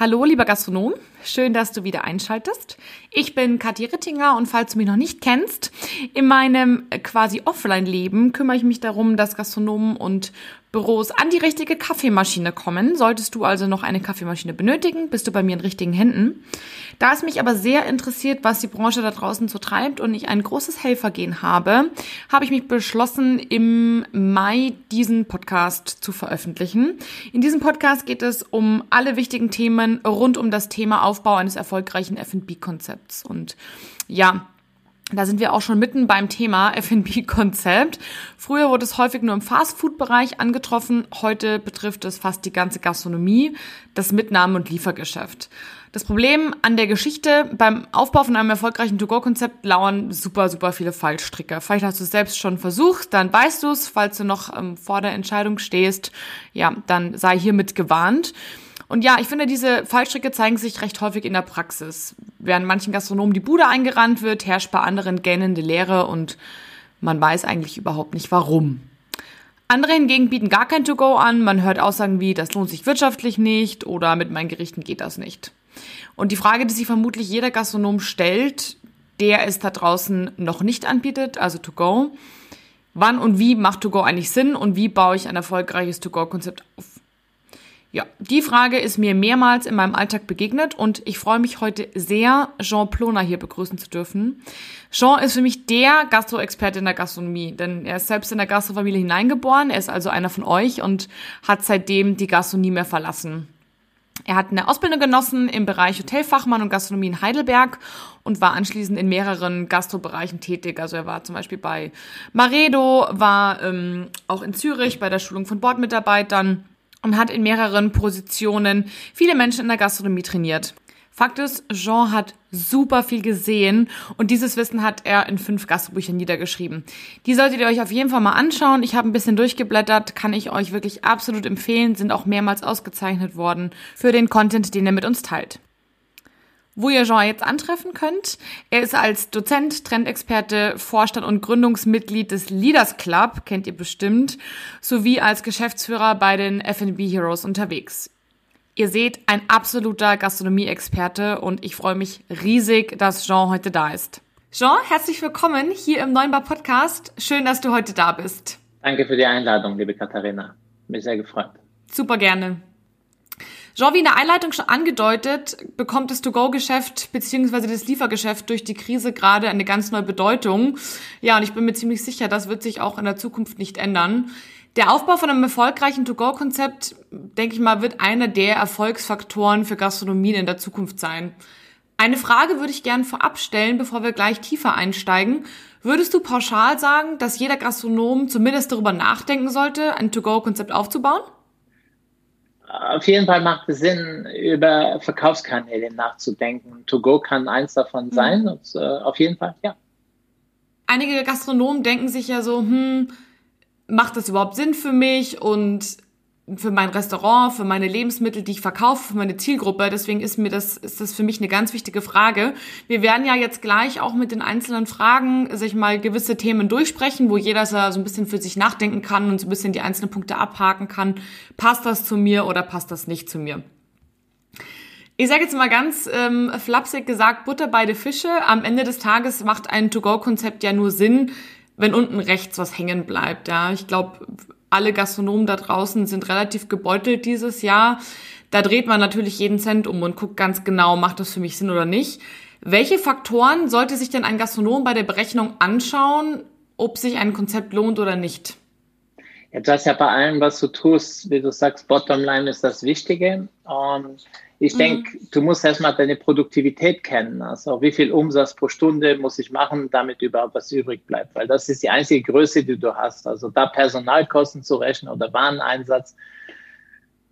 Hallo, lieber Gastronom. Schön, dass du wieder einschaltest. Ich bin Kathi Rittinger und falls du mich noch nicht kennst, in meinem quasi Offline-Leben kümmere ich mich darum, dass Gastronomen und Büros an die richtige Kaffeemaschine kommen. Solltest du also noch eine Kaffeemaschine benötigen, bist du bei mir in richtigen Händen. Da es mich aber sehr interessiert, was die Branche da draußen so treibt und ich ein großes Helfergehen habe, habe ich mich beschlossen, im Mai diesen Podcast zu veröffentlichen. In diesem Podcast geht es um alle wichtigen Themen rund um das Thema Aufbau eines erfolgreichen F&B-Konzepts. Und ja, da sind wir auch schon mitten beim Thema F&B-Konzept. Früher wurde es häufig nur im Fast-Food-Bereich angetroffen. Heute betrifft es fast die ganze Gastronomie, das Mitnahme- und Liefergeschäft. Das Problem an der Geschichte beim Aufbau von einem erfolgreichen To-Go-Konzept lauern super, super viele Fallstricke. Vielleicht hast du es selbst schon versucht, dann weißt du es. Falls du noch ähm, vor der Entscheidung stehst, ja, dann sei hiermit gewarnt. Und ja, ich finde, diese Fallstricke zeigen sich recht häufig in der Praxis. Während manchen Gastronomen die Bude eingerannt wird, herrscht bei anderen gähnende Leere und man weiß eigentlich überhaupt nicht warum. Andere hingegen bieten gar kein To-Go an. Man hört Aussagen wie, das lohnt sich wirtschaftlich nicht oder mit meinen Gerichten geht das nicht. Und die Frage, die sich vermutlich jeder Gastronom stellt, der es da draußen noch nicht anbietet, also To-Go, wann und wie macht To-Go eigentlich Sinn und wie baue ich ein erfolgreiches To-Go-Konzept auf? Ja, die Frage ist mir mehrmals in meinem Alltag begegnet und ich freue mich heute sehr, Jean Ploner hier begrüßen zu dürfen. Jean ist für mich der Gastro-Experte in der Gastronomie, denn er ist selbst in der Gastrofamilie hineingeboren, er ist also einer von euch und hat seitdem die Gastro nie mehr verlassen. Er hat eine Ausbildung genossen im Bereich Hotelfachmann und Gastronomie in Heidelberg und war anschließend in mehreren Gastrobereichen tätig. Also er war zum Beispiel bei Maredo, war ähm, auch in Zürich bei der Schulung von Bordmitarbeitern und hat in mehreren Positionen viele Menschen in der Gastronomie trainiert. Fakt ist, Jean hat super viel gesehen und dieses Wissen hat er in fünf Gastrobüchern niedergeschrieben. Die solltet ihr euch auf jeden Fall mal anschauen. Ich habe ein bisschen durchgeblättert, kann ich euch wirklich absolut empfehlen, sind auch mehrmals ausgezeichnet worden für den Content, den er mit uns teilt wo ihr Jean jetzt antreffen könnt. Er ist als Dozent, Trendexperte, Vorstand und Gründungsmitglied des Leaders Club, kennt ihr bestimmt, sowie als Geschäftsführer bei den F&B Heroes unterwegs. Ihr seht, ein absoluter Gastronomie-Experte und ich freue mich riesig, dass Jean heute da ist. Jean, herzlich willkommen hier im Neuen Bar Podcast. Schön, dass du heute da bist. Danke für die Einladung, liebe Katharina. Mich sehr gefreut. Super gerne. Jean, wie in der Einleitung schon angedeutet, bekommt das To-Go-Geschäft bzw. das Liefergeschäft durch die Krise gerade eine ganz neue Bedeutung. Ja, und ich bin mir ziemlich sicher, das wird sich auch in der Zukunft nicht ändern. Der Aufbau von einem erfolgreichen To-Go-Konzept, denke ich mal, wird einer der Erfolgsfaktoren für Gastronomien in der Zukunft sein. Eine Frage würde ich gerne vorab stellen, bevor wir gleich tiefer einsteigen. Würdest du pauschal sagen, dass jeder Gastronom zumindest darüber nachdenken sollte, ein To-Go-Konzept aufzubauen? Auf jeden Fall macht es Sinn, über Verkaufskanäle nachzudenken. To Go kann eins davon mhm. sein. Und, äh, auf jeden Fall, ja. Einige Gastronomen denken sich ja so, hm, macht das überhaupt Sinn für mich? Und für mein Restaurant, für meine Lebensmittel, die ich verkaufe, für meine Zielgruppe. Deswegen ist mir das, ist das für mich eine ganz wichtige Frage. Wir werden ja jetzt gleich auch mit den einzelnen Fragen sich mal gewisse Themen durchsprechen, wo jeder so ein bisschen für sich nachdenken kann und so ein bisschen die einzelnen Punkte abhaken kann. Passt das zu mir oder passt das nicht zu mir? Ich sage jetzt mal ganz ähm, flapsig gesagt, Butter beide Fische. Am Ende des Tages macht ein To-Go-Konzept ja nur Sinn, wenn unten rechts was hängen bleibt. Ja, ich glaube, alle Gastronomen da draußen sind relativ gebeutelt dieses Jahr. Da dreht man natürlich jeden Cent um und guckt ganz genau, macht das für mich Sinn oder nicht. Welche Faktoren sollte sich denn ein Gastronom bei der Berechnung anschauen, ob sich ein Konzept lohnt oder nicht? Ja, du hast ja bei allem, was du tust, wie du sagst, Bottomline ist das Wichtige. Und ich mhm. denke, du musst erstmal deine Produktivität kennen. Also wie viel Umsatz pro Stunde muss ich machen, damit überhaupt was übrig bleibt. Weil das ist die einzige Größe, die du hast. Also da Personalkosten zu rechnen oder Wareneinsatz.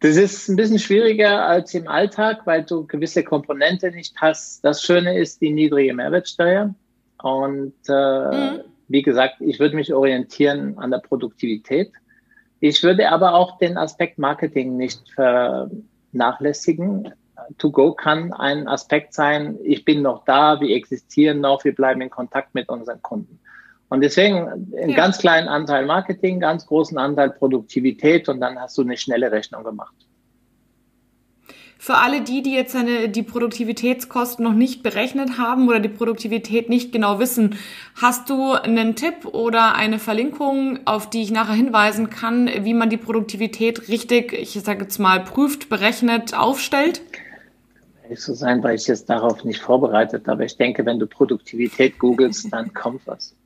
Das ist ein bisschen schwieriger als im Alltag, weil du gewisse Komponente nicht hast. Das Schöne ist die niedrige Mehrwertsteuer. Und äh, mhm. wie gesagt, ich würde mich orientieren an der Produktivität. Ich würde aber auch den Aspekt Marketing nicht ver vernachlässigen. To Go kann ein Aspekt sein, ich bin noch da, wir existieren noch, wir bleiben in Kontakt mit unseren Kunden. Und deswegen einen ja. ganz kleinen Anteil Marketing, ganz großen Anteil Produktivität und dann hast du eine schnelle Rechnung gemacht. Für alle die, die jetzt eine, die Produktivitätskosten noch nicht berechnet haben oder die Produktivität nicht genau wissen, hast du einen Tipp oder eine Verlinkung, auf die ich nachher hinweisen kann, wie man die Produktivität richtig, ich sage jetzt mal, prüft, berechnet, aufstellt? Ehrlich zu sein, weil ich jetzt darauf nicht vorbereitet, aber ich denke, wenn du Produktivität googelst, dann kommt was.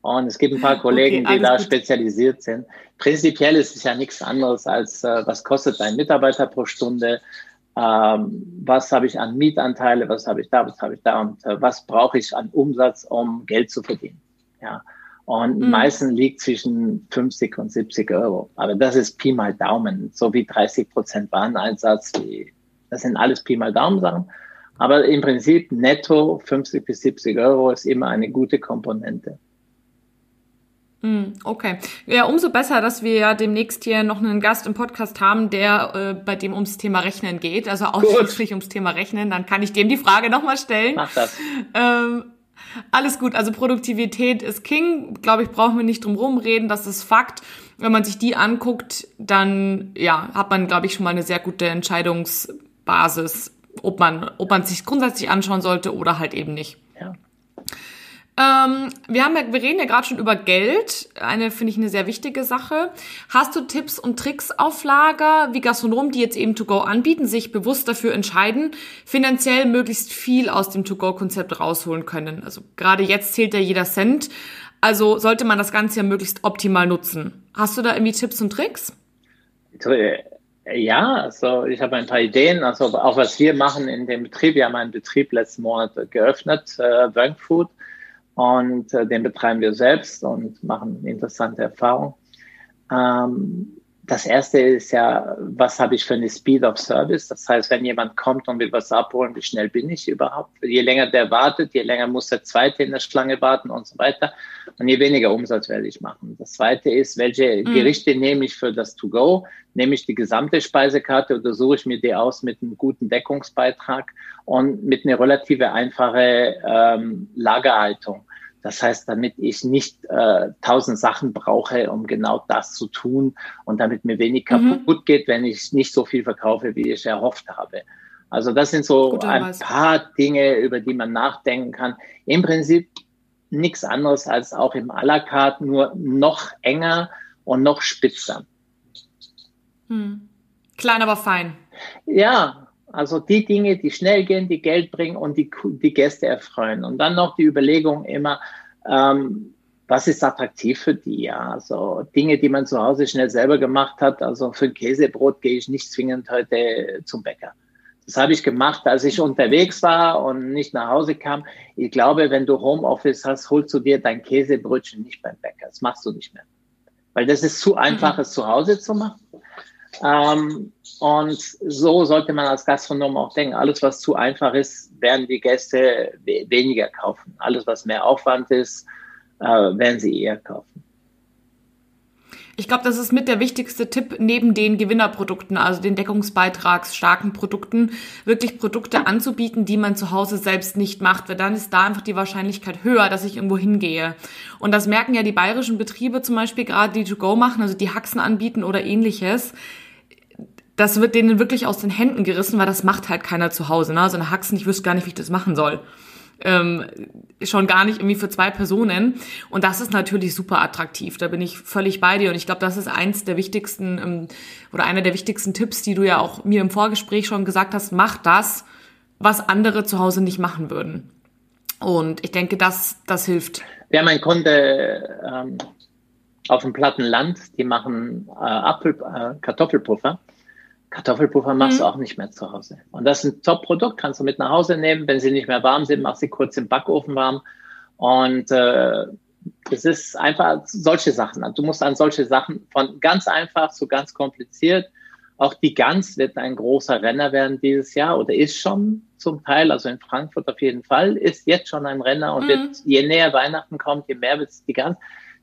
Und es gibt ein paar Kollegen, okay, die da gut. spezialisiert sind. Prinzipiell ist es ja nichts anderes als, äh, was kostet ein Mitarbeiter pro Stunde, ähm, was habe ich an Mietanteile, was habe ich da, was habe ich da und äh, was brauche ich an Umsatz, um Geld zu verdienen. Ja. Und mhm. meistens liegt zwischen 50 und 70 Euro. Aber das ist Pi mal Daumen, so wie 30 Prozent Wareneinsatz. Wie, das sind alles Pi mal Daumen Sachen. Aber im Prinzip netto 50 bis 70 Euro ist immer eine gute Komponente. Hm, okay. Ja, umso besser, dass wir ja demnächst hier noch einen Gast im Podcast haben, der äh, bei dem ums Thema Rechnen geht, also ausschließlich ums Thema Rechnen. Dann kann ich dem die Frage nochmal stellen. Mach das. Ähm, alles gut. Also Produktivität ist King. Glaube ich, brauchen wir nicht drum rumreden. Das ist Fakt. Wenn man sich die anguckt, dann ja, hat man, glaube ich, schon mal eine sehr gute Entscheidungsbasis, ob man, ob man sich grundsätzlich anschauen sollte oder halt eben nicht. Ähm, wir, haben ja, wir reden ja gerade schon über Geld. Eine, finde ich, eine sehr wichtige Sache. Hast du Tipps und Tricks auf Lager, wie Gastronomen, die jetzt eben To-Go anbieten, sich bewusst dafür entscheiden, finanziell möglichst viel aus dem To-Go-Konzept rausholen können? Also gerade jetzt zählt ja jeder Cent. Also sollte man das Ganze ja möglichst optimal nutzen. Hast du da irgendwie Tipps und Tricks? Ja, also ich habe ein paar Ideen. Also auch was wir machen in dem Betrieb. Wir haben einen Betrieb letzten Monat geöffnet, äh, Bank Food und äh, den betreiben wir selbst und machen interessante Erfahrungen. Ähm, das erste ist ja, was habe ich für eine Speed of Service? Das heißt, wenn jemand kommt und will was abholen, wie schnell bin ich überhaupt? Je länger der wartet, je länger muss der zweite in der Schlange warten und so weiter. Und je weniger Umsatz werde ich machen. Das zweite ist, welche mhm. Gerichte nehme ich für das To-Go? Nehme ich die gesamte Speisekarte oder suche ich mir die aus mit einem guten Deckungsbeitrag und mit einer relative einfache ähm, Lagerhaltung? Das heißt, damit ich nicht äh, tausend Sachen brauche, um genau das zu tun und damit mir wenig mhm. kaputt geht, wenn ich nicht so viel verkaufe, wie ich erhofft habe. Also das sind so Guter ein Weise. paar Dinge, über die man nachdenken kann. Im Prinzip nichts anderes als auch im à la carte, nur noch enger und noch spitzer. Hm. Klein, aber fein. Ja, also die Dinge, die schnell gehen, die Geld bringen und die, die Gäste erfreuen. Und dann noch die Überlegung immer, ähm, was ist attraktiv für die? Ja, also Dinge, die man zu Hause schnell selber gemacht hat. Also für ein Käsebrot gehe ich nicht zwingend heute zum Bäcker. Das habe ich gemacht, als ich unterwegs war und nicht nach Hause kam. Ich glaube, wenn du Homeoffice hast, holst du dir dein Käsebrötchen nicht beim Bäcker. Das machst du nicht mehr. Weil das ist zu einfach, mhm. es zu Hause zu machen. Ähm, und so sollte man als Gastronom auch denken. Alles, was zu einfach ist, werden die Gäste weniger kaufen. Alles, was mehr Aufwand ist, äh, werden sie eher kaufen. Ich glaube, das ist mit der wichtigste Tipp neben den Gewinnerprodukten, also den deckungsbeitragsstarken Produkten, wirklich Produkte anzubieten, die man zu Hause selbst nicht macht, weil dann ist da einfach die Wahrscheinlichkeit höher, dass ich irgendwo hingehe. Und das merken ja die bayerischen Betriebe zum Beispiel gerade, die To-Go machen, also die Haxen anbieten oder ähnliches das wird denen wirklich aus den Händen gerissen, weil das macht halt keiner zu Hause. Ne? So eine Haxen, ich wüsste gar nicht, wie ich das machen soll. Ähm, schon gar nicht irgendwie für zwei Personen. Und das ist natürlich super attraktiv. Da bin ich völlig bei dir. Und ich glaube, das ist eins der wichtigsten ähm, oder einer der wichtigsten Tipps, die du ja auch mir im Vorgespräch schon gesagt hast. Mach das, was andere zu Hause nicht machen würden. Und ich denke, das, das hilft. Haben einen Kunde ähm, auf dem platten Land, die machen äh, Apfel, äh, Kartoffelpuffer. Kartoffelpuffer machst mhm. du auch nicht mehr zu Hause. Und das ist ein Top-Produkt, kannst du mit nach Hause nehmen. Wenn sie nicht mehr warm sind, machst sie kurz im Backofen warm. Und äh, es ist einfach solche Sachen. Du musst an solche Sachen von ganz einfach zu ganz kompliziert. Auch die Gans wird ein großer Renner werden dieses Jahr oder ist schon zum Teil, also in Frankfurt auf jeden Fall, ist jetzt schon ein Renner und mhm. wird, je näher Weihnachten kommt, je mehr wird es die Gans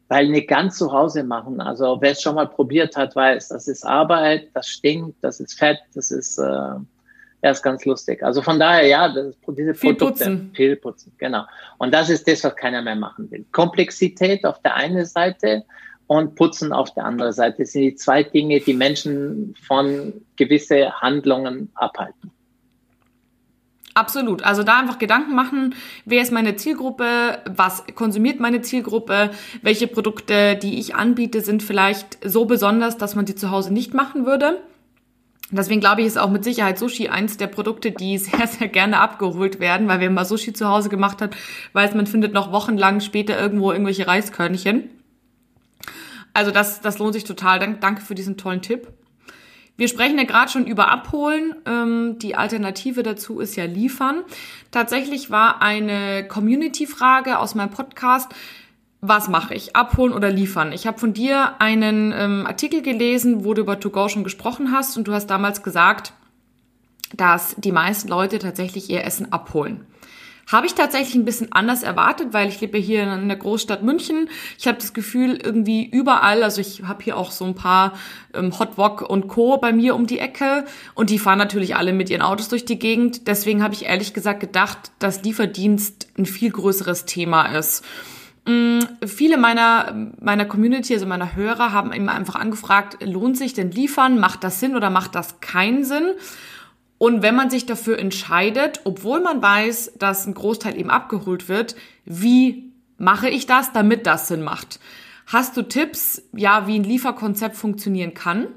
weil nicht ganz zu Hause machen. Also wer es schon mal probiert hat, weiß, das ist Arbeit, das stinkt, das ist Fett, das ist, äh, ja, ist ganz lustig. Also von daher, ja, das, diese viel Produkte, putzen. viel putzen, genau. Und das ist das, was keiner mehr machen will. Komplexität auf der einen Seite und Putzen auf der anderen Seite. Das sind die zwei Dinge, die Menschen von gewisse Handlungen abhalten. Absolut. Also da einfach Gedanken machen, wer ist meine Zielgruppe, was konsumiert meine Zielgruppe, welche Produkte, die ich anbiete, sind vielleicht so besonders, dass man sie zu Hause nicht machen würde. Deswegen glaube ich, ist auch mit Sicherheit Sushi eins der Produkte, die sehr, sehr gerne abgeholt werden, weil wer mal Sushi zu Hause gemacht hat, weiß, man findet noch wochenlang später irgendwo irgendwelche Reiskörnchen. Also das, das lohnt sich total. Danke für diesen tollen Tipp. Wir sprechen ja gerade schon über Abholen. Ähm, die Alternative dazu ist ja Liefern. Tatsächlich war eine Community-Frage aus meinem Podcast. Was mache ich? Abholen oder liefern? Ich habe von dir einen ähm, Artikel gelesen, wo du über To-Go schon gesprochen hast und du hast damals gesagt, dass die meisten Leute tatsächlich ihr Essen abholen. Habe ich tatsächlich ein bisschen anders erwartet, weil ich lebe hier in der Großstadt München. Ich habe das Gefühl, irgendwie überall, also ich habe hier auch so ein paar ähm, Hot Wok und Co. bei mir um die Ecke und die fahren natürlich alle mit ihren Autos durch die Gegend. Deswegen habe ich ehrlich gesagt gedacht, dass Lieferdienst ein viel größeres Thema ist. Mm, viele meiner, meiner Community, also meiner Hörer, haben immer einfach angefragt, lohnt sich denn liefern? Macht das Sinn oder macht das keinen Sinn? Und wenn man sich dafür entscheidet, obwohl man weiß, dass ein Großteil eben abgeholt wird, wie mache ich das, damit das Sinn macht? Hast du Tipps, ja, wie ein Lieferkonzept funktionieren kann?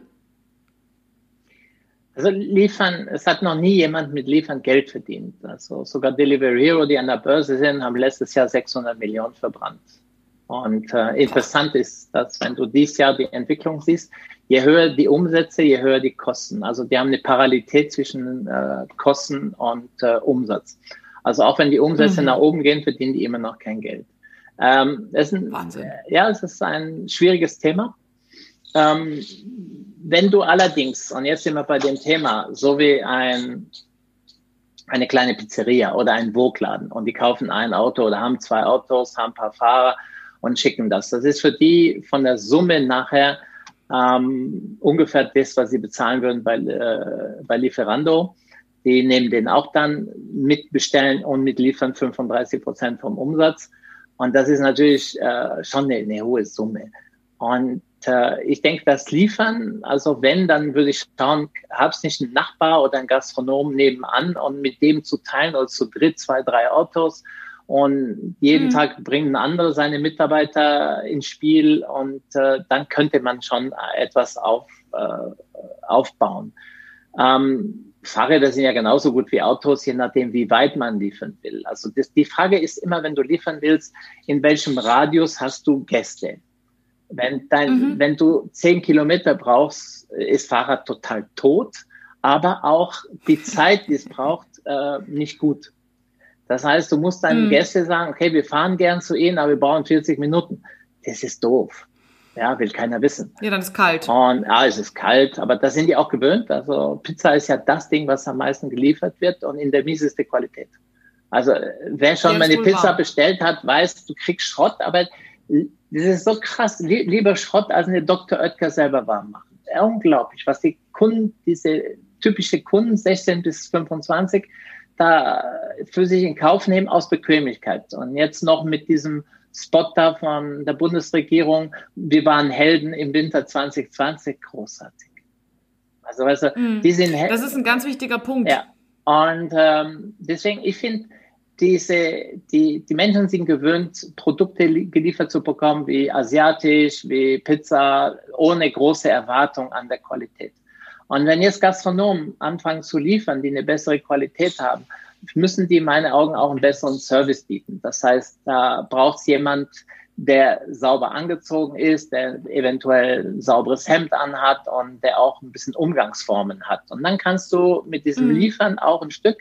Also liefern, es hat noch nie jemand mit Liefern Geld verdient. Also sogar Delivery Hero, die an der Börse sind, haben letztes Jahr 600 Millionen verbrannt. Und äh, interessant ist, dass wenn du dieses Jahr die Entwicklung siehst, je höher die Umsätze, je höher die Kosten. Also die haben eine Parallelität zwischen äh, Kosten und äh, Umsatz. Also auch wenn die Umsätze mhm. nach oben gehen, verdienen die immer noch kein Geld. Ähm, ist ein, Wahnsinn. Äh, ja, es ist ein schwieriges Thema. Ähm, wenn du allerdings, und jetzt sind wir bei dem Thema, so wie ein, eine kleine Pizzeria oder ein Wogladen und die kaufen ein Auto oder haben zwei Autos, haben ein paar Fahrer und schicken das. Das ist für die von der Summe nachher ähm, ungefähr das, was sie bezahlen würden bei, äh, bei Lieferando. Die nehmen den auch dann mit bestellen und mit liefern 35 Prozent vom Umsatz. Und das ist natürlich äh, schon eine, eine hohe Summe. Und äh, ich denke, das Liefern, also wenn, dann würde ich schauen, habe es nicht einen Nachbar oder einen Gastronom nebenan und mit dem zu teilen oder zu dritt, zwei, drei Autos und jeden mhm. Tag bringen andere seine Mitarbeiter ins Spiel und äh, dann könnte man schon etwas auf, äh, aufbauen. Ähm, Fahrräder sind ja genauso gut wie Autos, je nachdem, wie weit man liefern will. Also das, die Frage ist immer, wenn du liefern willst, in welchem Radius hast du Gäste? Wenn, dein, mhm. wenn du zehn Kilometer brauchst, ist Fahrrad total tot, aber auch die Zeit, die es braucht, äh, nicht gut. Das heißt, du musst deinen mhm. Gästen sagen, okay, wir fahren gern zu ihnen, aber wir brauchen 40 Minuten. Das ist doof. Ja, will keiner wissen. Ja, dann ist kalt. Und ja, es ist kalt, aber da sind die auch gewöhnt. Also Pizza ist ja das Ding, was am meisten geliefert wird und in der mieseste Qualität. Also wer schon ja, mal eine Pizza wahr. bestellt hat, weiß, du kriegst Schrott, aber das ist so krass. Lieber Schrott als eine Dr. Oetker selber warm machen. Unglaublich, was die Kunden, diese typische Kunden, 16 bis 25, da für sich in Kauf nehmen aus Bequemlichkeit. Und jetzt noch mit diesem Spot da von der Bundesregierung, wir waren Helden im Winter 2020, großartig. Also weißt du, mm, die sind Das ist ein ganz wichtiger Punkt. Ja. Und ähm, deswegen, ich finde, diese, die, die Menschen sind gewöhnt, Produkte geliefert zu bekommen, wie asiatisch, wie Pizza, ohne große Erwartung an der Qualität. Und wenn jetzt Gastronomen anfangen zu liefern, die eine bessere Qualität haben, müssen die in meinen Augen auch einen besseren Service bieten. Das heißt, da braucht es jemand, der sauber angezogen ist, der eventuell ein sauberes Hemd anhat und der auch ein bisschen Umgangsformen hat. Und dann kannst du mit diesem mhm. Liefern auch ein Stück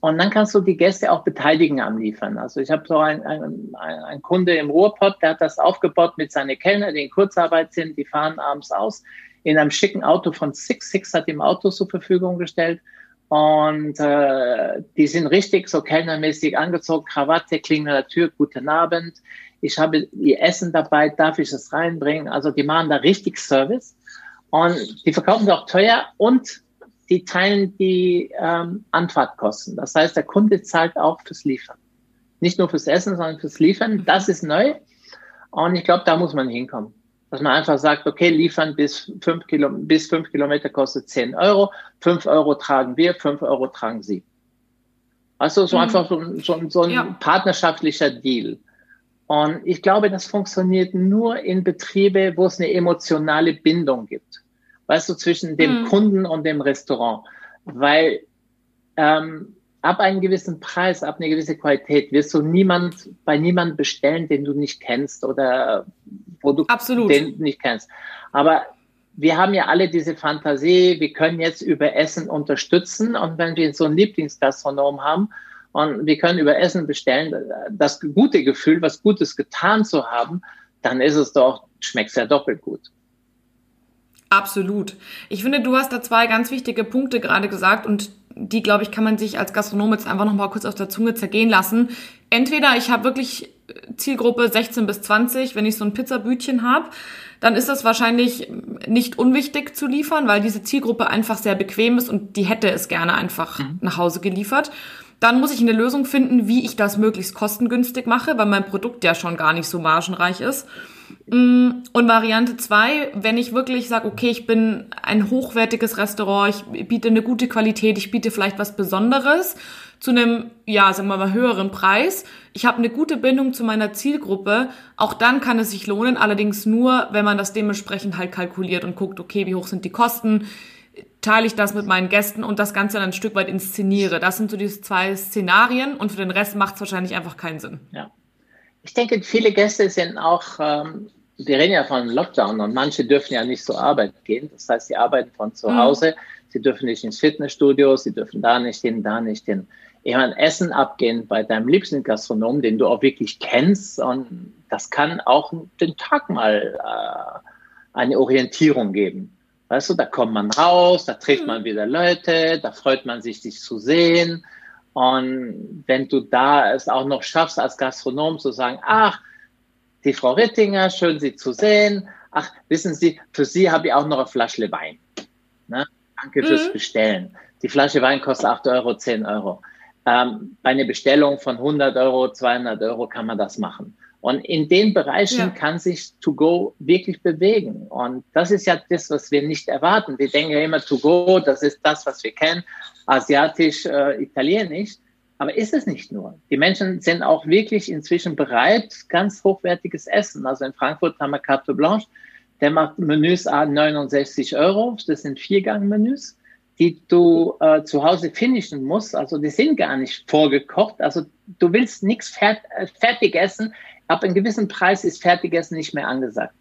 und dann kannst du die Gäste auch beteiligen am Liefern. Also ich habe so einen ein, ein Kunde im Ruhrpott, der hat das aufgebaut mit seinen Kellner, die in Kurzarbeit sind, die fahren abends aus in einem schicken Auto von Six. Six hat ihm Auto zur Verfügung gestellt. Und äh, die sind richtig so kellnermäßig angezogen, Krawatte, klingelt an der Tür, guten Abend. Ich habe ihr Essen dabei, darf ich es reinbringen? Also die machen da richtig Service. Und die verkaufen auch teuer und die teilen die ähm, Anfahrtkosten. Das heißt, der Kunde zahlt auch fürs Liefern. Nicht nur fürs Essen, sondern fürs Liefern. Das ist neu. Und ich glaube, da muss man hinkommen. Dass man einfach sagt, okay, liefern bis fünf, Kilo, bis fünf Kilometer kostet zehn Euro, fünf Euro tragen wir, fünf Euro tragen Sie. Also so mhm. einfach so, so, so ein ja. partnerschaftlicher Deal. Und ich glaube, das funktioniert nur in Betriebe, wo es eine emotionale Bindung gibt. Weißt du, zwischen dem mhm. Kunden und dem Restaurant. Weil ähm, ab einem gewissen Preis, ab einer gewissen Qualität wirst du niemand bei niemand bestellen, den du nicht kennst oder wo du Absolut. den nicht kennst. Aber wir haben ja alle diese Fantasie, wir können jetzt über Essen unterstützen und wenn wir so einen Lieblingsgastronom haben und wir können über Essen bestellen, das gute Gefühl, was Gutes getan zu haben, dann ist es doch, schmeckt es ja doppelt gut. Absolut. Ich finde, du hast da zwei ganz wichtige Punkte gerade gesagt und die, glaube ich, kann man sich als Gastronom jetzt einfach noch mal kurz auf der Zunge zergehen lassen. Entweder ich habe wirklich Zielgruppe 16 bis 20, wenn ich so ein Pizzabütchen habe, dann ist das wahrscheinlich nicht unwichtig zu liefern, weil diese Zielgruppe einfach sehr bequem ist und die hätte es gerne einfach mhm. nach Hause geliefert. Dann muss ich eine Lösung finden, wie ich das möglichst kostengünstig mache, weil mein Produkt ja schon gar nicht so margenreich ist. Mm, und Variante zwei, wenn ich wirklich sage, okay, ich bin ein hochwertiges Restaurant, ich biete eine gute Qualität, ich biete vielleicht was Besonderes zu einem, ja, sagen wir mal, höheren Preis. Ich habe eine gute Bindung zu meiner Zielgruppe. Auch dann kann es sich lohnen, allerdings nur, wenn man das dementsprechend halt kalkuliert und guckt, okay, wie hoch sind die Kosten, teile ich das mit meinen Gästen und das Ganze dann ein Stück weit inszeniere. Das sind so die zwei Szenarien und für den Rest macht es wahrscheinlich einfach keinen Sinn. Ja. Ich denke, viele Gäste sind auch, ähm, wir reden ja von Lockdown und manche dürfen ja nicht zur Arbeit gehen. Das heißt, sie arbeiten von zu mhm. Hause, sie dürfen nicht ins Fitnessstudio, sie dürfen da nicht hin, da nicht hin. Ich meine, Essen abgehen bei deinem liebsten Gastronom, den du auch wirklich kennst und das kann auch den Tag mal äh, eine Orientierung geben. Weißt du, da kommt man raus, da trifft man mhm. wieder Leute, da freut man sich, dich zu sehen. Und wenn du da es auch noch schaffst, als Gastronom zu sagen, ach, die Frau Rittinger, schön Sie zu sehen. Ach, wissen Sie, für Sie habe ich auch noch eine Flasche Wein. Ne? Danke mhm. fürs Bestellen. Die Flasche Wein kostet 8 Euro, 10 Euro. Ähm, bei einer Bestellung von 100 Euro, 200 Euro kann man das machen. Und in den Bereichen ja. kann sich To Go wirklich bewegen. Und das ist ja das, was wir nicht erwarten. Wir denken ja immer To Go, das ist das, was wir kennen, asiatisch, äh, italienisch. Aber ist es nicht nur. Die Menschen sind auch wirklich inzwischen bereit, ganz hochwertiges Essen. Also in Frankfurt haben wir Carte Blanche, der macht Menüs an 69 Euro. Das sind Viergang-Menüs, die du äh, zu Hause finishen musst. Also die sind gar nicht vorgekocht. Also du willst nichts fert äh, fertig essen ab einem gewissen Preis ist Fertigessen nicht mehr angesagt,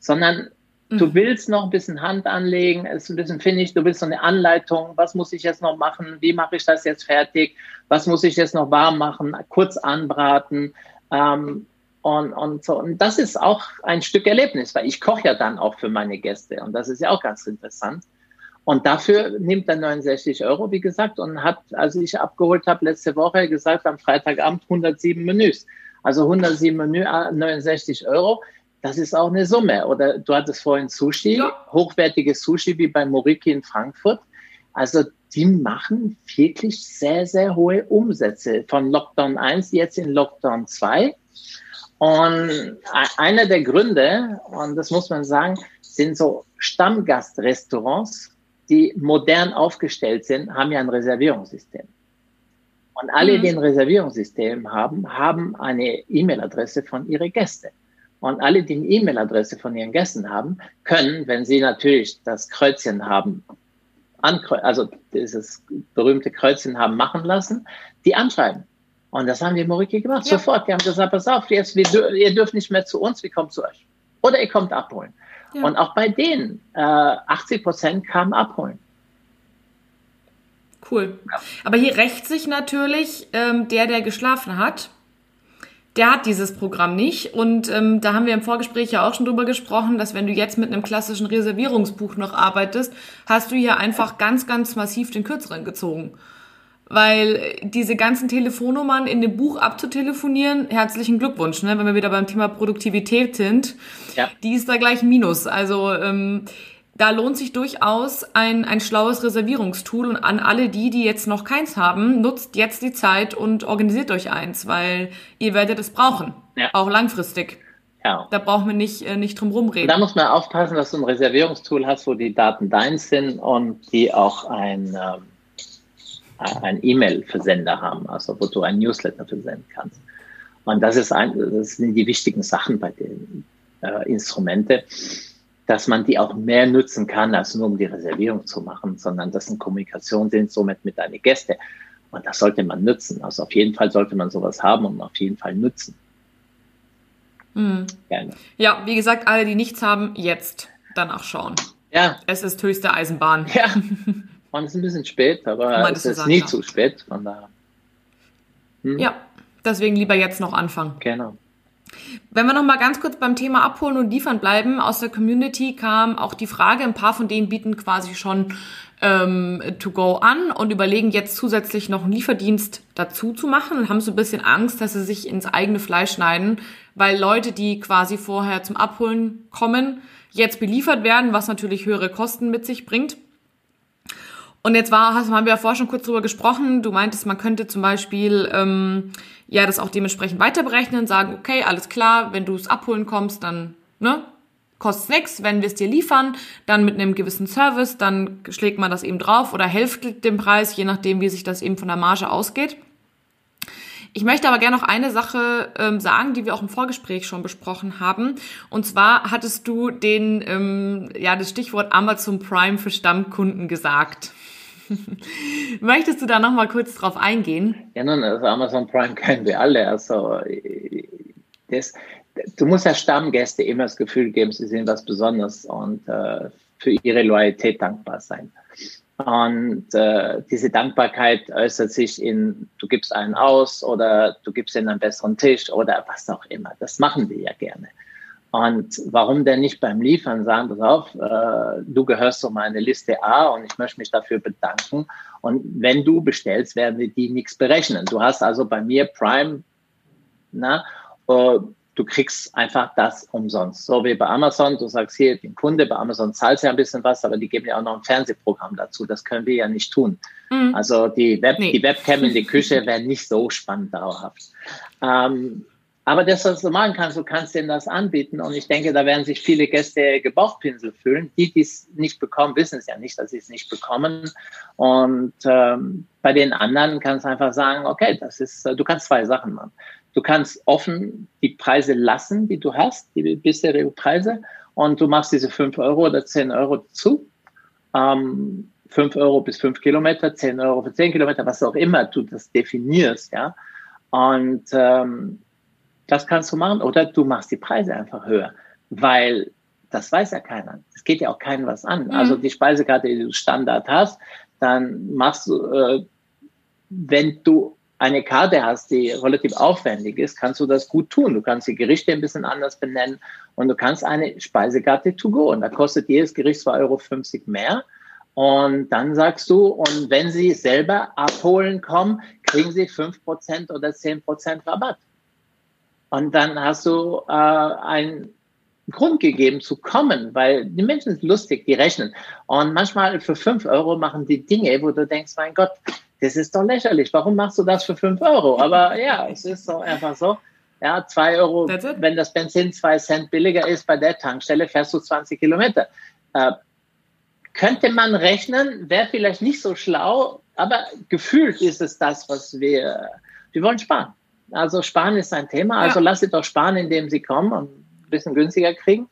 sondern mhm. du willst noch ein bisschen Hand anlegen, es ist ein bisschen finnig, du willst so eine Anleitung, was muss ich jetzt noch machen, wie mache ich das jetzt fertig, was muss ich jetzt noch warm machen, kurz anbraten. Ähm, und, und so. Und das ist auch ein Stück Erlebnis, weil ich koche ja dann auch für meine Gäste. Und das ist ja auch ganz interessant. Und dafür nimmt er 69 Euro, wie gesagt, und hat, als ich abgeholt habe letzte Woche, gesagt, am Freitagabend 107 Menüs. Also 107 Menü, 69 Euro. Das ist auch eine Summe. Oder du hattest vorhin Sushi, ja. hochwertiges Sushi wie bei Moriki in Frankfurt. Also die machen wirklich sehr, sehr hohe Umsätze von Lockdown 1 jetzt in Lockdown 2. Und einer der Gründe, und das muss man sagen, sind so Stammgastrestaurants, die modern aufgestellt sind, haben ja ein Reservierungssystem. Und alle, mhm. die ein Reservierungssystem haben, haben eine E-Mail-Adresse von ihren Gästen. Und alle, die eine E-Mail-Adresse von ihren Gästen haben, können, wenn sie natürlich das Kreuzchen haben, also dieses berühmte Kreuzchen haben machen lassen, die anschreiben. Und das haben die Moriki gemacht, ja. sofort. Die haben gesagt, pass auf, jetzt, wir, ihr dürft nicht mehr zu uns, wir kommen zu euch. Oder ihr kommt abholen. Ja. Und auch bei denen, äh, 80 Prozent kamen abholen. Cool. Ja. Aber hier rächt sich natürlich ähm, der, der geschlafen hat. Der hat dieses Programm nicht. Und ähm, da haben wir im Vorgespräch ja auch schon drüber gesprochen, dass wenn du jetzt mit einem klassischen Reservierungsbuch noch arbeitest, hast du hier einfach ganz, ganz massiv den Kürzeren gezogen. Weil diese ganzen Telefonnummern in dem Buch abzutelefonieren, herzlichen Glückwunsch, ne? wenn wir wieder beim Thema Produktivität sind, ja. die ist da gleich Minus. Also ähm, da lohnt sich durchaus ein, ein schlaues Reservierungstool und an alle die, die jetzt noch keins haben, nutzt jetzt die Zeit und organisiert euch eins, weil ihr werdet es brauchen, ja. auch langfristig. Ja. Da braucht man nicht, äh, nicht drum rumreden. Da muss man aufpassen, dass du ein Reservierungstool hast, wo die Daten deins sind und die auch ein, ähm, ein E-Mail-Versender haben, also wo du ein Newsletter versenden kannst. Und das, ist ein, das sind die wichtigen Sachen bei den äh, Instrumente, dass man die auch mehr nutzen kann, als nur um die Reservierung zu machen, sondern das sind Kommunikationsinstrument mit deinen Gästen. Und das sollte man nutzen. Also auf jeden Fall sollte man sowas haben und auf jeden Fall nutzen. Mhm. Gerne. Ja, wie gesagt, alle, die nichts haben, jetzt danach schauen. Ja. Es ist höchste Eisenbahn. Ja. Und es ist ein bisschen spät, aber es ist nie zu spät. Von daher. Hm. Ja, deswegen lieber jetzt noch anfangen. Genau. Wenn wir noch mal ganz kurz beim Thema Abholen und Liefern bleiben, aus der Community kam auch die Frage, ein paar von denen bieten quasi schon ähm, to go an und überlegen jetzt zusätzlich noch einen Lieferdienst dazu zu machen und haben so ein bisschen Angst, dass sie sich ins eigene Fleisch schneiden, weil Leute, die quasi vorher zum Abholen kommen, jetzt beliefert werden, was natürlich höhere Kosten mit sich bringt. Und jetzt war, haben wir ja vorher schon kurz drüber gesprochen. Du meintest, man könnte zum Beispiel ähm, ja das auch dementsprechend weiter berechnen, sagen, okay, alles klar, wenn du es abholen kommst, dann ne, kostet nichts. Wenn wir es dir liefern, dann mit einem gewissen Service, dann schlägt man das eben drauf oder hilft dem Preis, je nachdem, wie sich das eben von der Marge ausgeht. Ich möchte aber gerne noch eine Sache ähm, sagen, die wir auch im Vorgespräch schon besprochen haben. Und zwar hattest du den, ähm, ja, das Stichwort Amazon Prime für Stammkunden gesagt. Möchtest du da noch mal kurz drauf eingehen? Ja, nun, also Amazon Prime kennen wir alle. Also das, du musst ja Stammgäste immer das Gefühl geben, sie sind was Besonderes und äh, für ihre Loyalität dankbar sein. Und äh, diese Dankbarkeit äußert sich in, du gibst einen aus oder du gibst ihnen einen besseren Tisch oder was auch immer. Das machen wir ja gerne. Und warum denn nicht beim Liefern sagen, pass auf, äh, du gehörst zu meiner Liste A und ich möchte mich dafür bedanken. Und wenn du bestellst, werden wir die nichts berechnen. Du hast also bei mir Prime, na, äh, du kriegst einfach das umsonst. So wie bei Amazon, du sagst hier, den Kunde bei Amazon zahlt ja ein bisschen was, aber die geben ja auch noch ein Fernsehprogramm dazu. Das können wir ja nicht tun. Mhm. Also die, Web, nee. die Webcam in die Küche wäre nicht so spannend dauerhaft. Ähm, aber das, was du machen kannst, du kannst denen das anbieten. Und ich denke, da werden sich viele Gäste gebauchpinsel fühlen. Die, die es nicht bekommen, wissen es ja nicht, dass sie es nicht bekommen. Und ähm, bei den anderen kannst du einfach sagen, okay, das ist, du kannst zwei Sachen machen. Du kannst offen die Preise lassen, die du hast, die bisherigen Preise, und du machst diese 5 Euro oder 10 Euro zu. Ähm, 5 Euro bis 5 Kilometer, 10 Euro für 10 Kilometer, was auch immer du das definierst, ja. Und ähm, das kannst du machen. Oder du machst die Preise einfach höher, weil das weiß ja keiner. Es geht ja auch keinem was an. Mhm. Also die Speisekarte, die du Standard hast, dann machst du, äh, wenn du eine Karte hast, die relativ aufwendig ist, kannst du das gut tun. Du kannst die Gerichte ein bisschen anders benennen und du kannst eine Speisekarte to go. Und da kostet jedes Gericht 2,50 Euro mehr. Und dann sagst du, und wenn sie selber abholen kommen, kriegen sie 5% oder 10% Rabatt. Und dann hast du äh, einen Grund gegeben zu kommen, weil die Menschen sind lustig, die rechnen. Und manchmal für 5 Euro machen die Dinge, wo du denkst, mein Gott, das ist doch lächerlich. Warum machst du das für 5 Euro? Aber ja, es ist so einfach so. Ja, 2 Euro, wenn das Benzin 2 Cent billiger ist bei der Tankstelle, fährst du 20 Kilometer. Äh, könnte man rechnen, wäre vielleicht nicht so schlau, aber gefühlt ist es das, was wir, wir wollen sparen. Also sparen ist ein Thema. Also ja. lass sie doch sparen, indem sie kommen und ein bisschen günstiger kriegen.